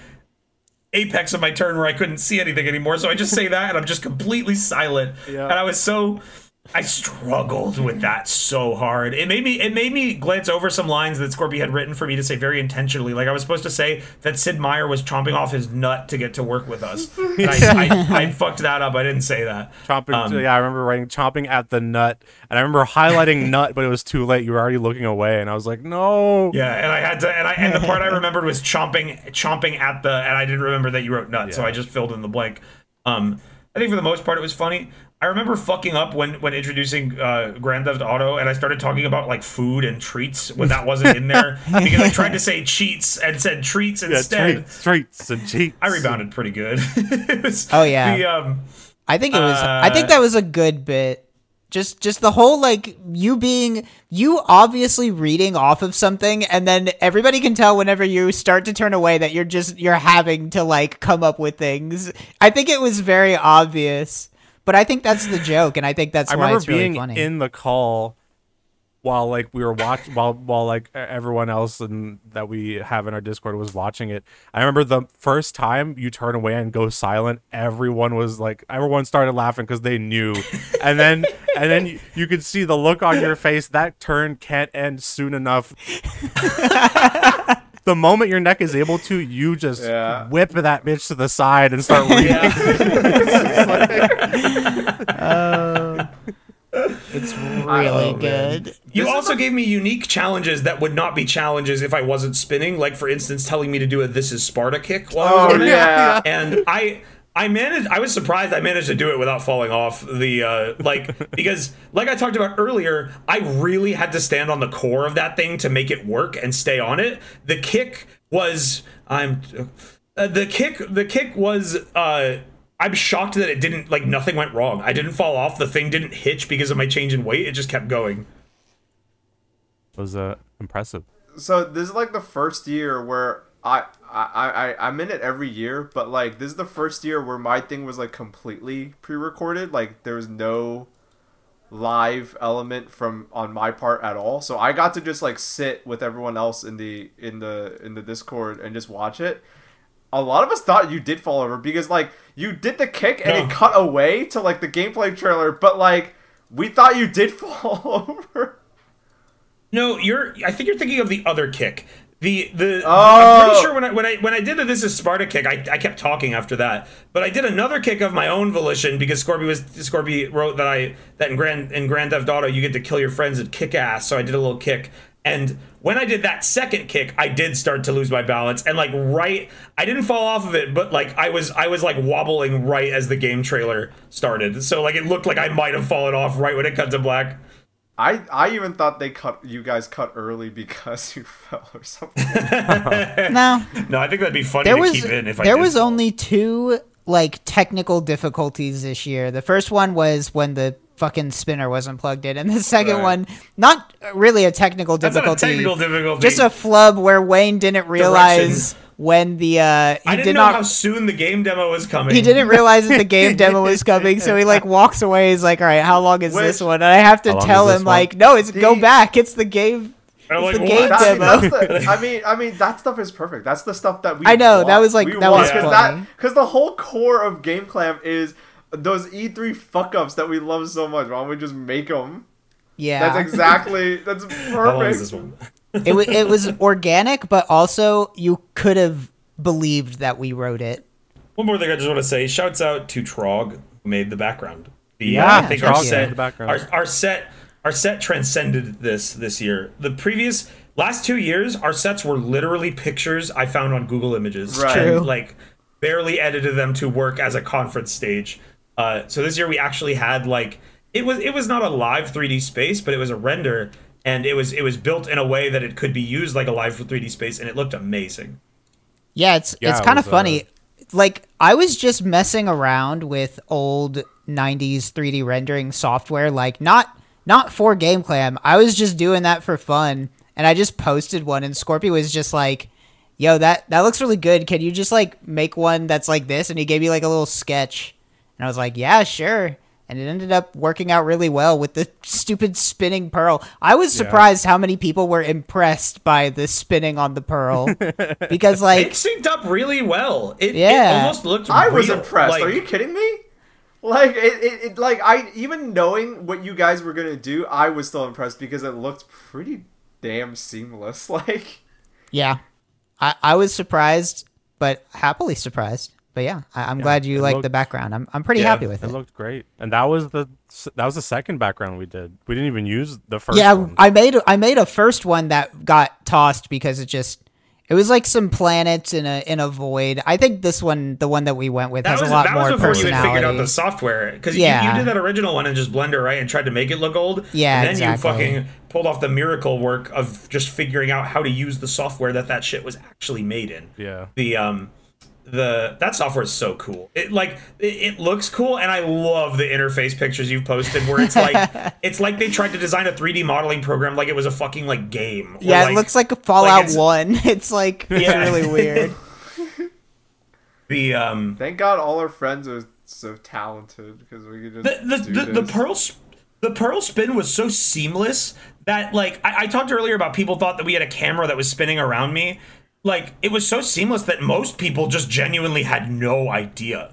apex of my turn where I couldn't see anything anymore. So I just say that, and I'm just completely silent. Yeah. And I was so I struggled with that so hard. It made me it made me glance over some lines that Scorpy had written for me to say very intentionally. Like I was supposed to say that Sid Meier was chomping off his nut to get to work with us. And I, [LAUGHS] I, I fucked that up. I didn't say that. Chomping. Um, yeah, I remember writing chomping at the nut, and I remember highlighting [LAUGHS] nut, but it was too late. You were already looking away, and I was like, no. Yeah, and I had to, and I and the part I remembered was chomping, chomping at the, and I didn't remember that you wrote nut, so I just filled in the blank. Um, I think for the most part it was funny. I remember fucking up when when introducing uh, Grand Theft Auto, and I started talking about like food and treats when that wasn't in there [LAUGHS] because I tried to say cheats and said treats Yeah, instead. treats, treats and cheats. I rebounded pretty good. [LAUGHS] Was- Oh, yeah. the, um, I think it was. I think Uh, that was a good bit. Just, just the whole like you being you obviously reading off of something, and then everybody can tell whenever you start to turn away that you're just you're having to like come up with things. I think it was very obvious, but I think that's the joke, and I think that's I why it's really being funny. in the call while like we were watching while while like everyone else and that we have in our Discord was watching it. I remember the first time you turn away and go silent, everyone was like everyone started laughing because they knew, and then and then you, you could see the look on your face. That turn can't end soon enough. [LAUGHS] the moment your neck is able to, you just Yeah. whip that bitch to the side and start reading. [LAUGHS] Uh, it's really Oh, man. good. You This is also gave me unique challenges that would not be challenges if I wasn't spinning. Like for instance, telling me to do a "This is Sparta" kick while I was Oh on it. yeah. and I I managed I was surprised I managed to do it without falling off the uh like [LAUGHS] because like I talked about earlier I really had to stand on the core of that thing to make it work and stay on it. The kick was I'm uh, the kick the kick was uh I'm shocked that it didn't like nothing went wrong. I didn't fall off. The thing didn't hitch because of my change in weight. It just kept going. It was uh, impressive. so this is like the first year where I, I I I'm in it every year, but like this is the first year where my thing was like completely pre-recorded. Like there was no live element from on my part at all. So I got to just like sit with everyone else in the in the in the Discord and just watch it. A lot of us thought you did fall over because like you did the kick and No. it cut away to like the gameplay trailer, but like we thought you did [LAUGHS] fall over. No, you're. I think you're thinking of the other kick. The the. Oh. I'm pretty oh. sure when I when I when I did the this is Sparta kick, I, I kept talking after that. But I did another kick of my own volition because Scorpy was Scorpy wrote that I that in Grand in Grand Theft Auto you get to kill your friends and kick ass. So I did a little kick. And when I did that second kick, I did start to lose my balance and like right I didn't fall off of it, but like I was I was like wobbling right as the game trailer started. So like it looked like I might have fallen off right when it cut to black. I I even thought they cut you guys cut early because [LAUGHS] you fell or something. [LAUGHS] No, No, I think that'd be funny there to was keep in if there did was fall. only two like technical difficulties this year. The first one was when the fucking spinner wasn't plugged in, and the second Right. one not really a technical That's not a difficulty, technical difficulty. just a flub where Wayne didn't realize when the uh I didn't did know not how soon the game demo was coming. he didn't realize that the game [LAUGHS] demo was coming, so he like [LAUGHS] walks away. He's like, "All right, how long is this one?" And I have to tell him one? like, "No, it's go back. It's the game." I'm it's like, the game? That- mean, demo. that's the- [LAUGHS] I mean, I mean, that stuff is perfect. That's the stuff that we. I know, that was, like- We that want- was 'cause funny. that because the whole core of Game Clam is those E3 fuck ups that we love so much. Why don't we just make them? Yeah, That's exactly. That's [LAUGHS] perfect. How long this one? it was it was organic, but also you could have believed that we wrote it. One more thing I just want to say: shouts out to Trog who made the background. The, Yeah, uh, I think our Trog set, made the background. Our, our set, our set transcended this this year. The previous last two years, our sets were literally pictures I found on Google Images. Right. and, True. Like barely edited them to work as a conference stage. Uh, so this year we actually had like it was it was not a live 3D space, but it was a render, and it was it was built in a way that it could be used like a live 3D space, and it looked amazing. Yeah, it's Yeah, it's it kind of was, uh, funny. Like I was just messing around with old 90s 3D rendering software like not not for GameClam. I was just doing that for fun and I just posted one and Scorpio was just like, "Yo, that that looks really good. Can you just like make one that's like this?" And he gave me like a little sketch. And I was like, "Yeah, sure." And it ended up working out really well with the stupid spinning pearl. I was Yeah. surprised how many people were impressed by the spinning on the pearl [LAUGHS] because like It synced up really well. It, Yeah. it almost looked. I was impressed. like- Are you kidding me? like it, it, it like I even knowing what you guys were gonna do, I was still impressed because it looked pretty damn seamless. [LAUGHS] Like Yeah, I I was surprised, but happily surprised. But yeah, I, I'm glad you like looked- the background. I'm I'm pretty Yeah, happy with It it. looked great, and that was the that was the second background we did. We didn't even use the first. yeah, one. I made I made a first one that got tossed because it just it was like some planets in a in a void. I think this one, the one that we went with, That has was a lot more personality. that more was before you had figured out the software because Yeah. you, you did that original one in just Blender right and tried to make it look old. Yeah, and then exactly. you fucking pulled off the miracle work of just figuring out how to use the software that that shit was actually made in. yeah. the um the that software is so cool. It like it, it looks cool and i love the interface pictures you've posted where it's like [LAUGHS] it's like they tried to design a 3d modeling program like it was a fucking like game. Yeah, like, it looks like a Fallout it's- One. [LAUGHS] It's like [LAUGHS] it's really weird. the um thank God all our friends are so talented because we could just the the, do the, the pearl sp- the pearl spin was so seamless that like I, I talked earlier about people thought that we had a camera that was spinning around me like it was so seamless that most people just genuinely had no idea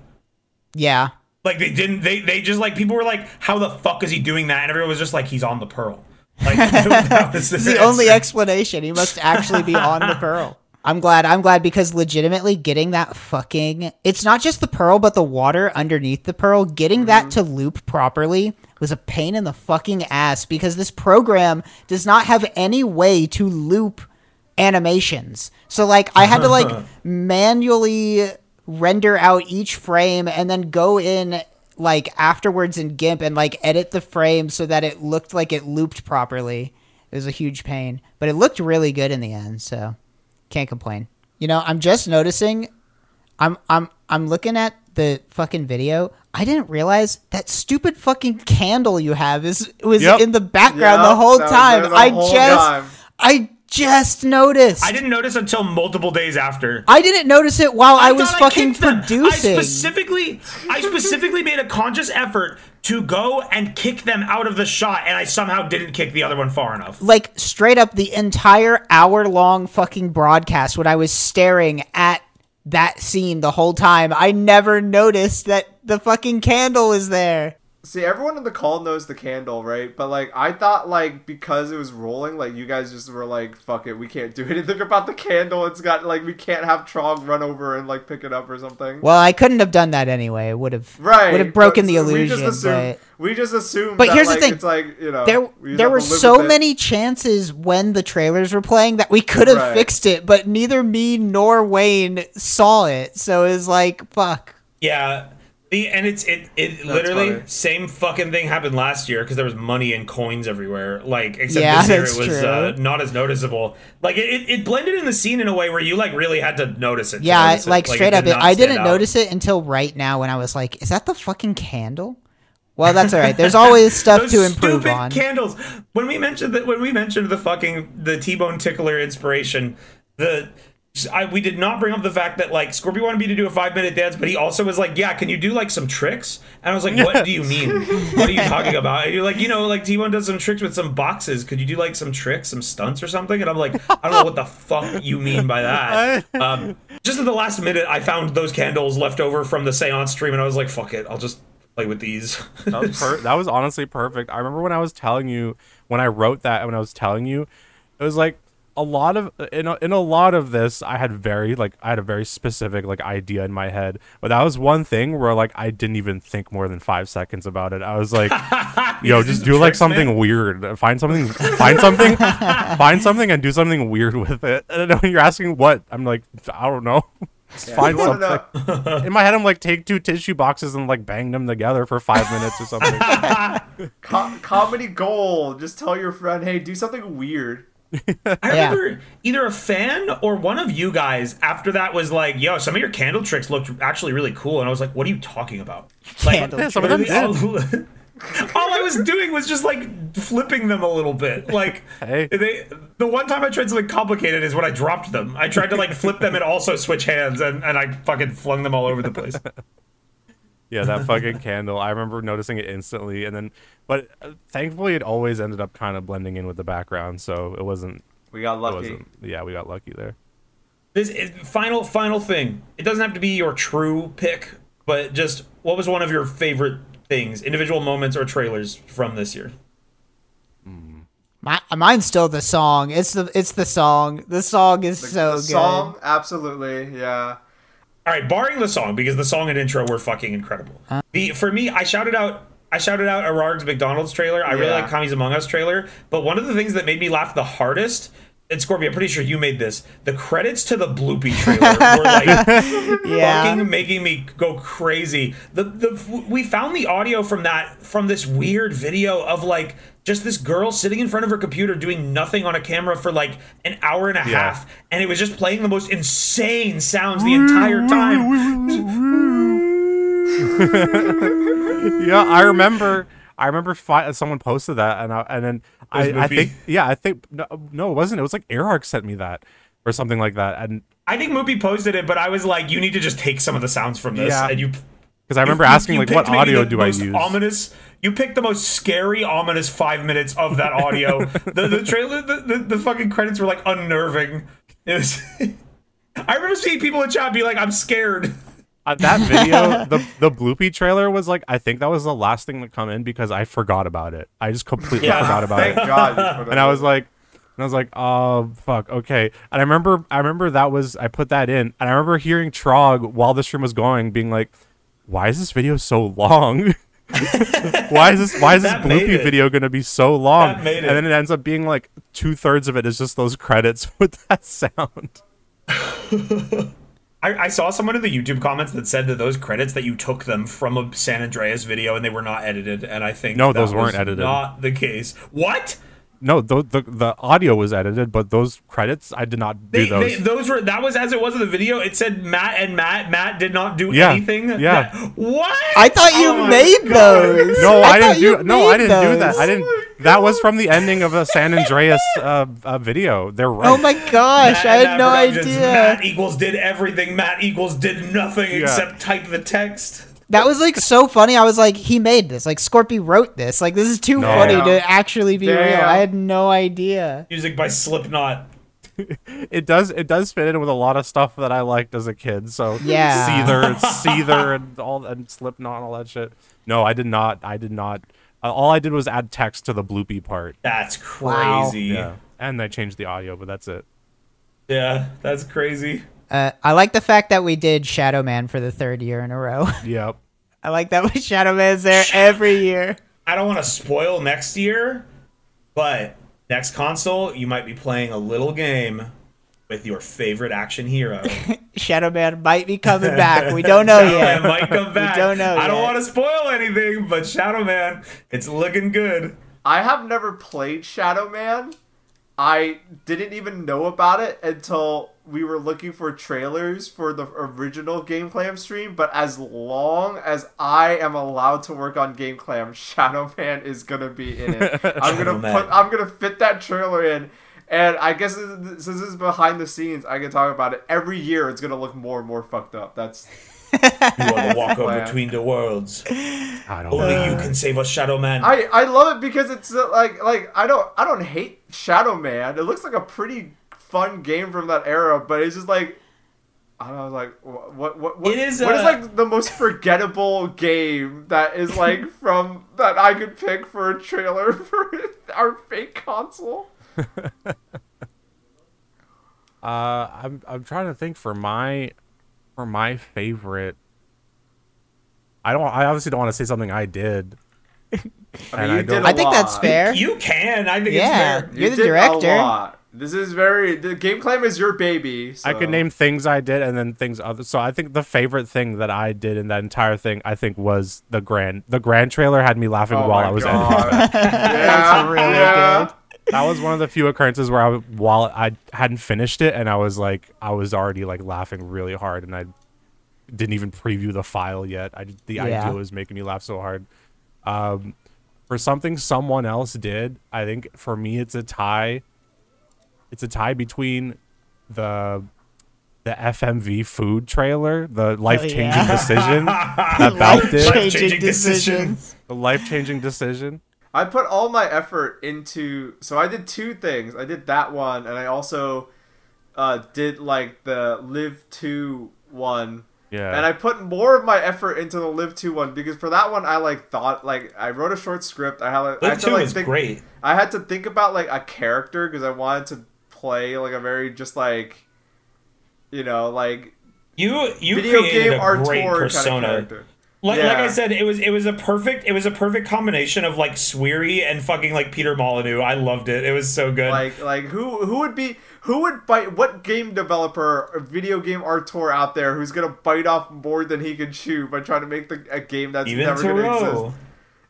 Yeah, Like they didn't. They they just like people were like, "How the fuck is he doing that?" And everyone was just like, "He's on the pearl." Like [LAUGHS] that was [LAUGHS] it's the only explanation. He must actually be on the pearl. I'm glad. I'm glad because legitimately getting that fucking it's not just the pearl but the water underneath the pearl getting that mm-hmm. to loop properly was a pain in the fucking ass because this program does not have any way to loop animations. So like I had to like [LAUGHS] manually render out each frame and then go in like afterwards in GIMP and like edit the frame so that it looked like it looped properly. It was a huge pain, but it looked really good in the end, so can't complain. You know, I'm just noticing I'm I'm I'm looking at the fucking video. I didn't realize that stupid fucking candle you have is was Yep. in the background the whole time. the I whole just time. I just noticed. I didn't notice until multiple days after. I didn't notice it while I, was thought fucking them. producing. I specifically, I specifically made a conscious effort to go and kick them out of the shot, and I somehow didn't kick the other one far enough. like straight up the entire hour long fucking broadcast when I was staring at that scene the whole time. I never noticed that the fucking candle was there. See, everyone in the call knows the candle, right? But like, I thought like because it was rolling, like you guys just were like, "Fuck it, we can't do [LAUGHS] anything about the candle." It's got like we can't have Trog run over and like pick it up or something. Well, I couldn't have done that anyway. It would have right? would have broken but the we illusion. just assumed, but we just assumed. But that, here's the thing. It's like you know, there we there were so many chances when the trailers were playing that we could have Right. fixed it, but neither me nor Wayne saw it. So it was like, fuck. Yeah. The, and it's it it literally funny. same fucking thing happened last year because there was money and coins everywhere. Like except Yeah, this year it was uh, not as noticeable. Like it, it, it blended in the scene in a way where you like really had to notice it. Yeah, notice it. like it straight up, did it, I didn't out. notice it until right now when I was like, "Is that the fucking candle?" Well, that's all right. There's always [LAUGHS] stuff Those to improve stupid on. candles. When we mentioned that, when we mentioned the fucking the T-bone tickler inspiration, the I, we did not bring up the fact that like Scorpio wanted me to do a five minute dance, but he also was like, "Yeah, can you do like some tricks?" And I was like, "What do you mean? [LAUGHS] what are you talking about?" And you're like, "You know, like T-bone does some tricks with some boxes. Could you do like some tricks, some stunts or something?" And I'm like, "I don't know what the fuck you mean by that." [LAUGHS] Um, just at the last minute, I found those candles left over from the seance stream, and I was like, "Fuck it, I'll just." Play with these. That was, per- [LAUGHS] that was honestly perfect. I remember when I was telling you when I wrote that and when I was telling you, it was like a lot of in a, in a lot of this I had very like I had a very specific like idea in my head, but that was one thing where like I didn't even think more than five seconds about it. I was like, [LAUGHS] yo, just do like something man. weird. Find something, find something, [LAUGHS] find something, and do something weird with it. And then when you're asking what, I'm like, I don't know. [LAUGHS] Just find something. In my head, I'm like, take two tissue boxes and like bang them together for five minutes or something. Co- comedy gold. Just tell your friend, hey, do something weird. I Yeah. remember either a fan or one of you guys after that was like, "Yo, some of your candle tricks looked actually really cool," and I was like, "What are you talking about?" Like, Candle Yeah, some of them literally All, [LAUGHS] all I was doing was just like flipping them a little bit. Like Hey. they, the one time I tried something complicated is when I dropped them. I tried to like flip them and also switch hands, and, and I fucking flung them all over the place. Yeah, that fucking candle. I remember noticing it instantly, and then, but uh, thankfully, it always ended up kind of blending in with the background, so it wasn't. We got lucky. wasn't. Yeah, we got lucky there. This is, final final thing. It doesn't have to be your true pick but just what was one of your favorite things, individual moments or trailers from this year? My, mine's still the song. It's the it's the song. The song is The, so the good. song, absolutely, yeah. All right, barring the song because the song and intro were fucking incredible. Uh, the for me, I shouted out I shouted out Ararg's McDonald's trailer. I really like Kami's Among Us trailer, but one of the things that made me laugh the hardest. And Scorpio, I'm pretty sure you made this. The credits to the Bloopy trailer were like [LAUGHS] Yeah. fucking making me go crazy. The the we found the audio from that from this weird video of like just this girl sitting in front of her computer doing nothing on a camera for like an hour and a Yeah. half, and it was just playing the most insane sounds the entire time. [LAUGHS] yeah, I remember. I remember fi- uh, someone posted that, and I, and then I, I think yeah, I think no, no, it wasn't. It was like Earhart sent me that or something like that, and I think Moopy posted it, but I was like, you need to just take some of the sounds from this, Yeah. and you. because I remember you- asking you like, what audio do I use? Ominous. You picked the most scary, ominous five minutes of that audio. [LAUGHS] the the trailer, the, the the fucking credits were like unnerving. It was. [LAUGHS] I remember seeing people in chat be like, "I'm scared." Uh, that video, the the Bloopy trailer was like, I think that was the last thing to come in because I forgot about it. I just completely Yeah. forgot about Thank it, God. you put it and I was like, and I was like, oh fuck, okay. And I remember, I remember that was I put that in, and I remember hearing Trog while the stream was going, being like, why is this video so long? [LAUGHS] why is this why is this That made Bloopy it. video gonna be so long? That made it. And then it ends up being like two thirds of it is just those credits [LAUGHS] with that sound. [LAUGHS] I, I saw someone in the YouTube comments that said that those credits that you took them from a San Andreas video and they were not edited, and I think No, those weren't edited. Not the case. What? No, the, the the audio was edited, but those credits I did not do They, those. they, those were that was as it was in the video. It said Matt and Matt. Matt did not do Yeah, anything. yeah. That- what? I thought you Oh made those. no, I, thought didn't do. No, I didn't do that. I didn't. That was from the ending of a San Andreas uh, uh, video. They're right. Oh my gosh, Matt I had no idea. Matt equals did everything. Matt equals did nothing Yeah. except type the text. That was like so funny. I was like, he made this. Like Scorpy wrote this. Like this is too No. funny to actually be real. I had no idea. Music by Slipknot. [LAUGHS] It does. It does fit in with a lot of stuff that I liked as a kid. So Yeah. Seether, [LAUGHS] Seether, and all and Slipknot, and all that shit. No, I did not. I did not. Uh, all I did was add text to the bloopy part. That's Wow. crazy. Yeah, and I changed the audio, but that's it. Yeah, that's crazy. Uh, I like the fact that we did Shadow Man for the third year in a row. [LAUGHS] Yep. I like that we [LAUGHS] Shadow Man's there every year. I don't want to spoil next year, but next console you might be playing a little game with your favorite action hero. [LAUGHS] Shadow Man might be coming back. We don't know Shadow yet. Man might come back. We don't know I don't want to spoil anything, but Shadow Man, it's looking good. I have never played Shadow Man. I didn't even know about it until we were looking for trailers for the original Game Clam stream. But as long as I am allowed to work on Game Clam, [LAUGHS] Shadow Man is gonna be in it. [LAUGHS] I'm gonna Man. put. I'm gonna fit that trailer in. And I guess since this is behind the scenes, I can talk about it. Every year, it's gonna look more and more fucked up. That's [LAUGHS] You are the walker Plan. between the worlds. I don't. Only know. you can save us, Shadow Man. I I love it because it's uh, like like I don't I don't hate Shadow Man. It looks like a pretty fun game from that era, but it's just like I don't know, like wh- what what what It is, what is uh, like the most forgettable game that is [LAUGHS] like from that I could pick for a trailer [LAUGHS] for our fake console. [LAUGHS] Uh, I'm I'm trying to think for my for my favorite. I don't. I obviously don't want to say something I did. I mean, you don't- did a I think that's fair. you can. I think Yeah. it's fair. You're the did a director. Lot. This is very the game clam is your baby. I could name things I did and then things other. So I think the favorite thing that I did in that entire thing, I think, was the grand. The grand trailer had me laughing Oh while I was God. editing. [LAUGHS] yeah, really yeah. That was one of the few occurrences where I, while I hadn't finished it, and I was like, I was already like laughing really hard, and I didn't even preview the file yet. I the Yeah. idea was making me laugh so hard. Um, for something someone else did, I think for me it's a tie. It's a tie between the the FMV food trailer, the life changing yeah. decision that Valve did, Life-changing decision. the life changing decision. I put all my effort into. So I did two things. I did that one, and I also uh, did like the Live Two one. Yeah. And I put more of my effort into the Live 2 one because for that one I like thought like I wrote a short script. I had like, I Live had to, Two like, is think, great. I had to think about like a character because I wanted to play like a very just like you know like You you video created game a art great tour kind of persona. character. Like, like I said, it was it was a perfect it was a perfect combination of like Swery and fucking like Peter Molyneux. I loved it. It was so good. Like like who who would be who would bite what game developer video game auteur out there who's gonna bite off more than he can chew by trying to make the, a game that's Even never gonna exist?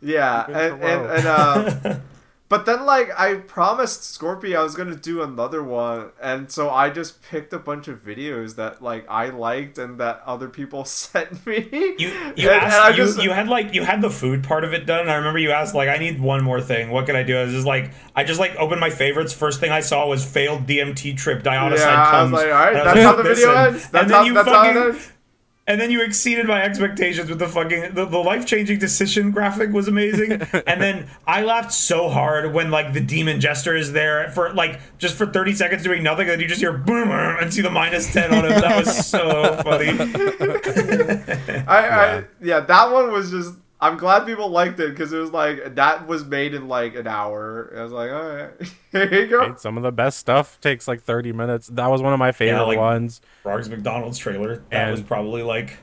Yeah, Even and and, and uh, [LAUGHS] but then like I promised Scorpio I was gonna do another one, and so I just picked a bunch of videos that like I liked and that other people [LAUGHS] sent me. You you And- and asked I you, just- you had like you had the food part of it done. And I remember you asked like I need one more thing. What can I do? I was just like I just like opened my favorites. First thing I saw was failed DMT trip. Dioxide Yeah, I was comes. like, all right, that's how the video ends. That's and how then you that's how it fucking ends. And then you exceeded my expectations with the fucking the, the life changing decision graphic was amazing. [LAUGHS] and then I laughed so hard when like the demon jester is there for like just for thirty seconds doing nothing, and then you just hear boom and see the minus ten on him. That was so funny. [LAUGHS] I, I yeah, that one was just. I'm glad people liked it because it was like that was made in like an hour. I was like, all right, [LAUGHS] here you go. Right? Some of the best stuff takes like 30 minutes. That was one of my favorite like- ones. Rog's McDonald's trailer. That was probably like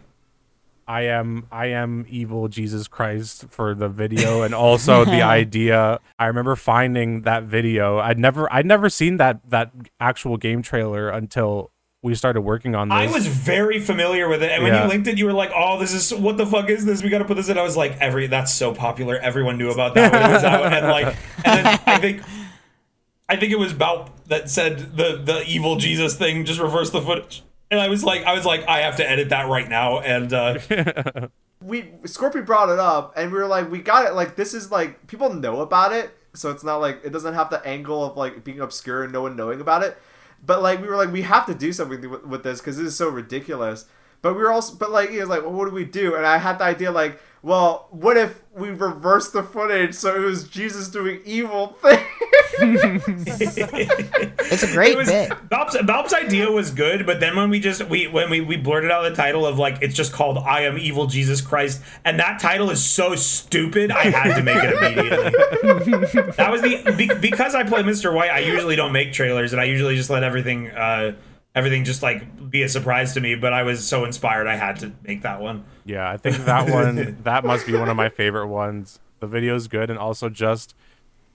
I am I am evil Jesus Christ for the video and also the [LAUGHS] idea. I remember finding that video. I'd never I'd never seen that that actual game trailer until we started working on this. I was very familiar with it, and when Yeah. you linked it, you were like, "Oh, this is what the fuck is this? We got to put this in." I was like, "Every that's so popular. Everyone knew about that when it was out." And like, [LAUGHS] and then I think, I think it was Balp that said the the evil Jesus thing. Just reverse the footage, and I was like, I was like, I have to edit that right now. And uh, [LAUGHS] we Scorpio brought it up and we were like, we got it. Like this is like people know about it, so it's not like it doesn't have the angle of like being obscure and no one knowing about it. But like we were like, we have to do something with, with this because this is so ridiculous. But we were also, but like he was like, well, what do we do? And I had the idea like, well, what if we reverse the footage so it was Jesus doing evil [LAUGHS] things? [LAUGHS] It's a great it was, bit. Bob's, Balp's idea was good, but then when we just we when we, we blurted out the title of like it's just called I am evil Jesus Christ, and that title is so stupid, I had to make it immediately. [LAUGHS] that was the be, because I play Mr. White. I usually don't make trailers, and I usually just let everything uh everything just like be a surprise to me. But I was so inspired, I had to make that one. Yeah, I think that one [LAUGHS] that must be one of my favorite ones. The video's good and also just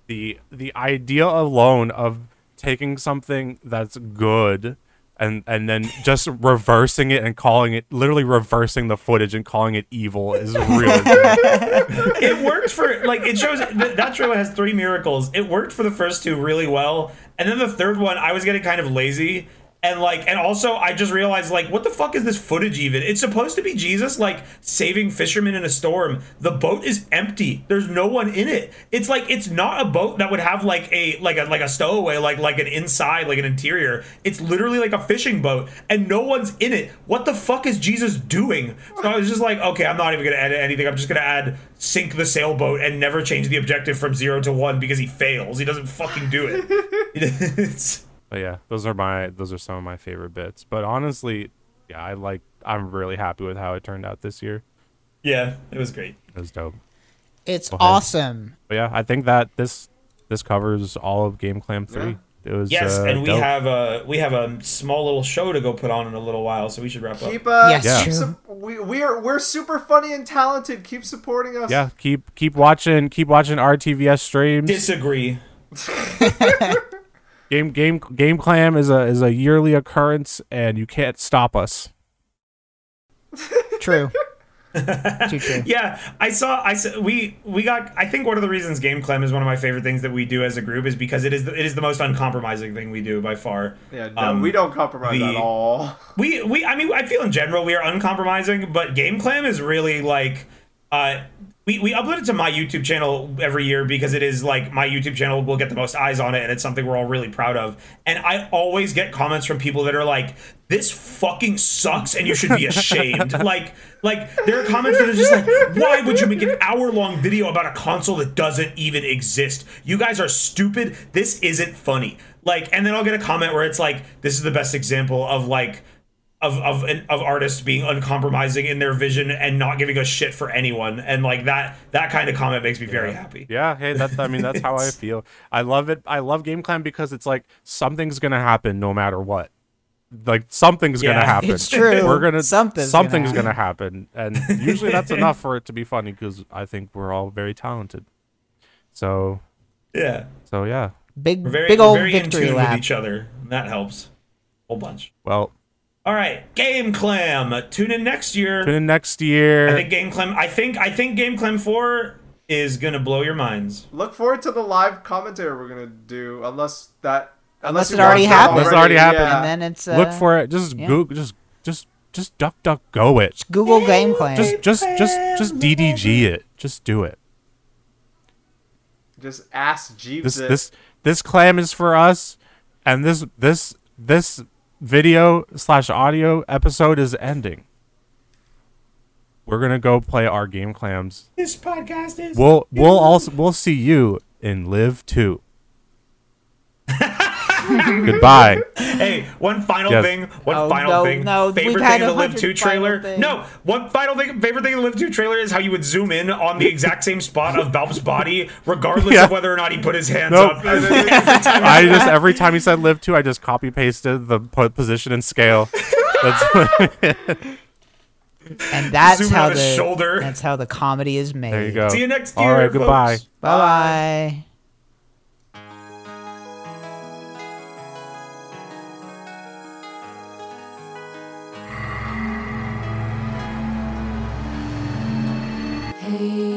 the the idea alone of taking something that's good and and then just [LAUGHS] reversing it and calling it literally reversing the footage and calling it evil is [LAUGHS] really good. it worked for like it shows th- that trailer has three miracles. It worked for the first two really well, and then the third one I was getting kind of lazy. And like, and also, I just realized, like, what the fuck is this footage even? It's supposed to be Jesus, like, saving fishermen in a storm. The boat is empty. There's no one in it. It's like it's not a boat that would have like a like a like a stowaway, like like an inside, like an interior. It's literally like a fishing boat, and no one's in it. What the fuck is Jesus doing? So I was just like, okay, I'm not even gonna edit anything. I'm just gonna add sink the sailboat and never change the objective from zero to one because he fails. He doesn't fucking do it. [LAUGHS] [LAUGHS] it's But yeah, those are my those are some of my favorite bits. But honestly, yeah, I like I'm really happy with how it turned out this year. yeah, it was great. It was dope. It's ahead. awesome. But yeah, I think that this this covers all of Game Clam three. It was Yes, uh, and we dope. have a we have a small little show to go put on in a little while, so we should wrap up. Keep uh, Yes, Yeah. keep true. sup- we we are we're super funny and talented. Keep supporting us. yeah keep keep watching keep watching RTVS streams. Disagree. [LAUGHS] [LAUGHS] Game game game clam is a is a yearly occurrence, and you can't stop us. [LAUGHS] True. Too true. [LAUGHS] Yeah, I saw. I saw, we we got. I think one of the reasons Game clam is one of my favorite things that we do as a group is because it is the, it is the most uncompromising thing we do by far. Yeah, no, Um, we don't compromise the- at all. [LAUGHS] We we I mean I feel in general we are uncompromising, but Game Clam is really like uh we, we upload it to my YouTube channel every year because it is like my YouTube channel will get the most eyes on it and it's something we're all really proud of. And I always get comments from people that are like, This fucking sucks and you should be ashamed. [LAUGHS] like like there are comments that are just like, Why would you make an hour long video about a console that doesn't even exist? You guys are stupid. This isn't funny. Like, and then I'll get a comment where it's like, This is the best example of like of of of artists being uncompromising in their vision and not giving a shit for anyone, and like that that kind of comment makes me very happy. Yeah, hey, that's I mean that's how I [LAUGHS] feel. I love it. I love Game clam because it's like something's gonna happen no matter what. Like something's Yeah, gonna [LAUGHS] happen. it's true. We're gonna Something's gonna something's gonna happen, and usually that's [LAUGHS] enough for it to be funny because I think we're all very talented. So Yeah, so yeah. Big very big old very in victory tune lap. with each other. And that helps. Whole bunch. Well, All right, Game Clam. Tune in next year. tune in next year. I think Game Clam. I think I think Game Clam Four is gonna blow your minds. Look forward to the live commentary we're gonna do, unless that Unless you it already watched happened. Unless it already happened. yeah. and then it's uh, Look for it. Just yeah. Google. Just just just duck duck go it. Just Google Game Clam. Just just just just DDG it. Just do it. just ask Jeeves this it. this this clam is for us and this this this video slash audio episode is ending. We're gonna go play our game clams. This podcast is. we'll we'll also we'll see you in live 2 [LAUGHS] goodbye Hey, one final Yes. thing. One Oh, final no, thing. no, favorite thing had in the Live hundred 2 trailer. things. No, one final thing. Favorite thing in the Live 2 trailer is how you would zoom in on the exact same spot of Balb's body, regardless Yeah. of whether or not he put his hands Nope. up. [LAUGHS] I just every time he said live 2 i just copy pasted the position and scale that's [LAUGHS] and that's zoom how the shoulder. that's how the comedy is made. there you go See you next all year. right goodbye. Bye bye. Hey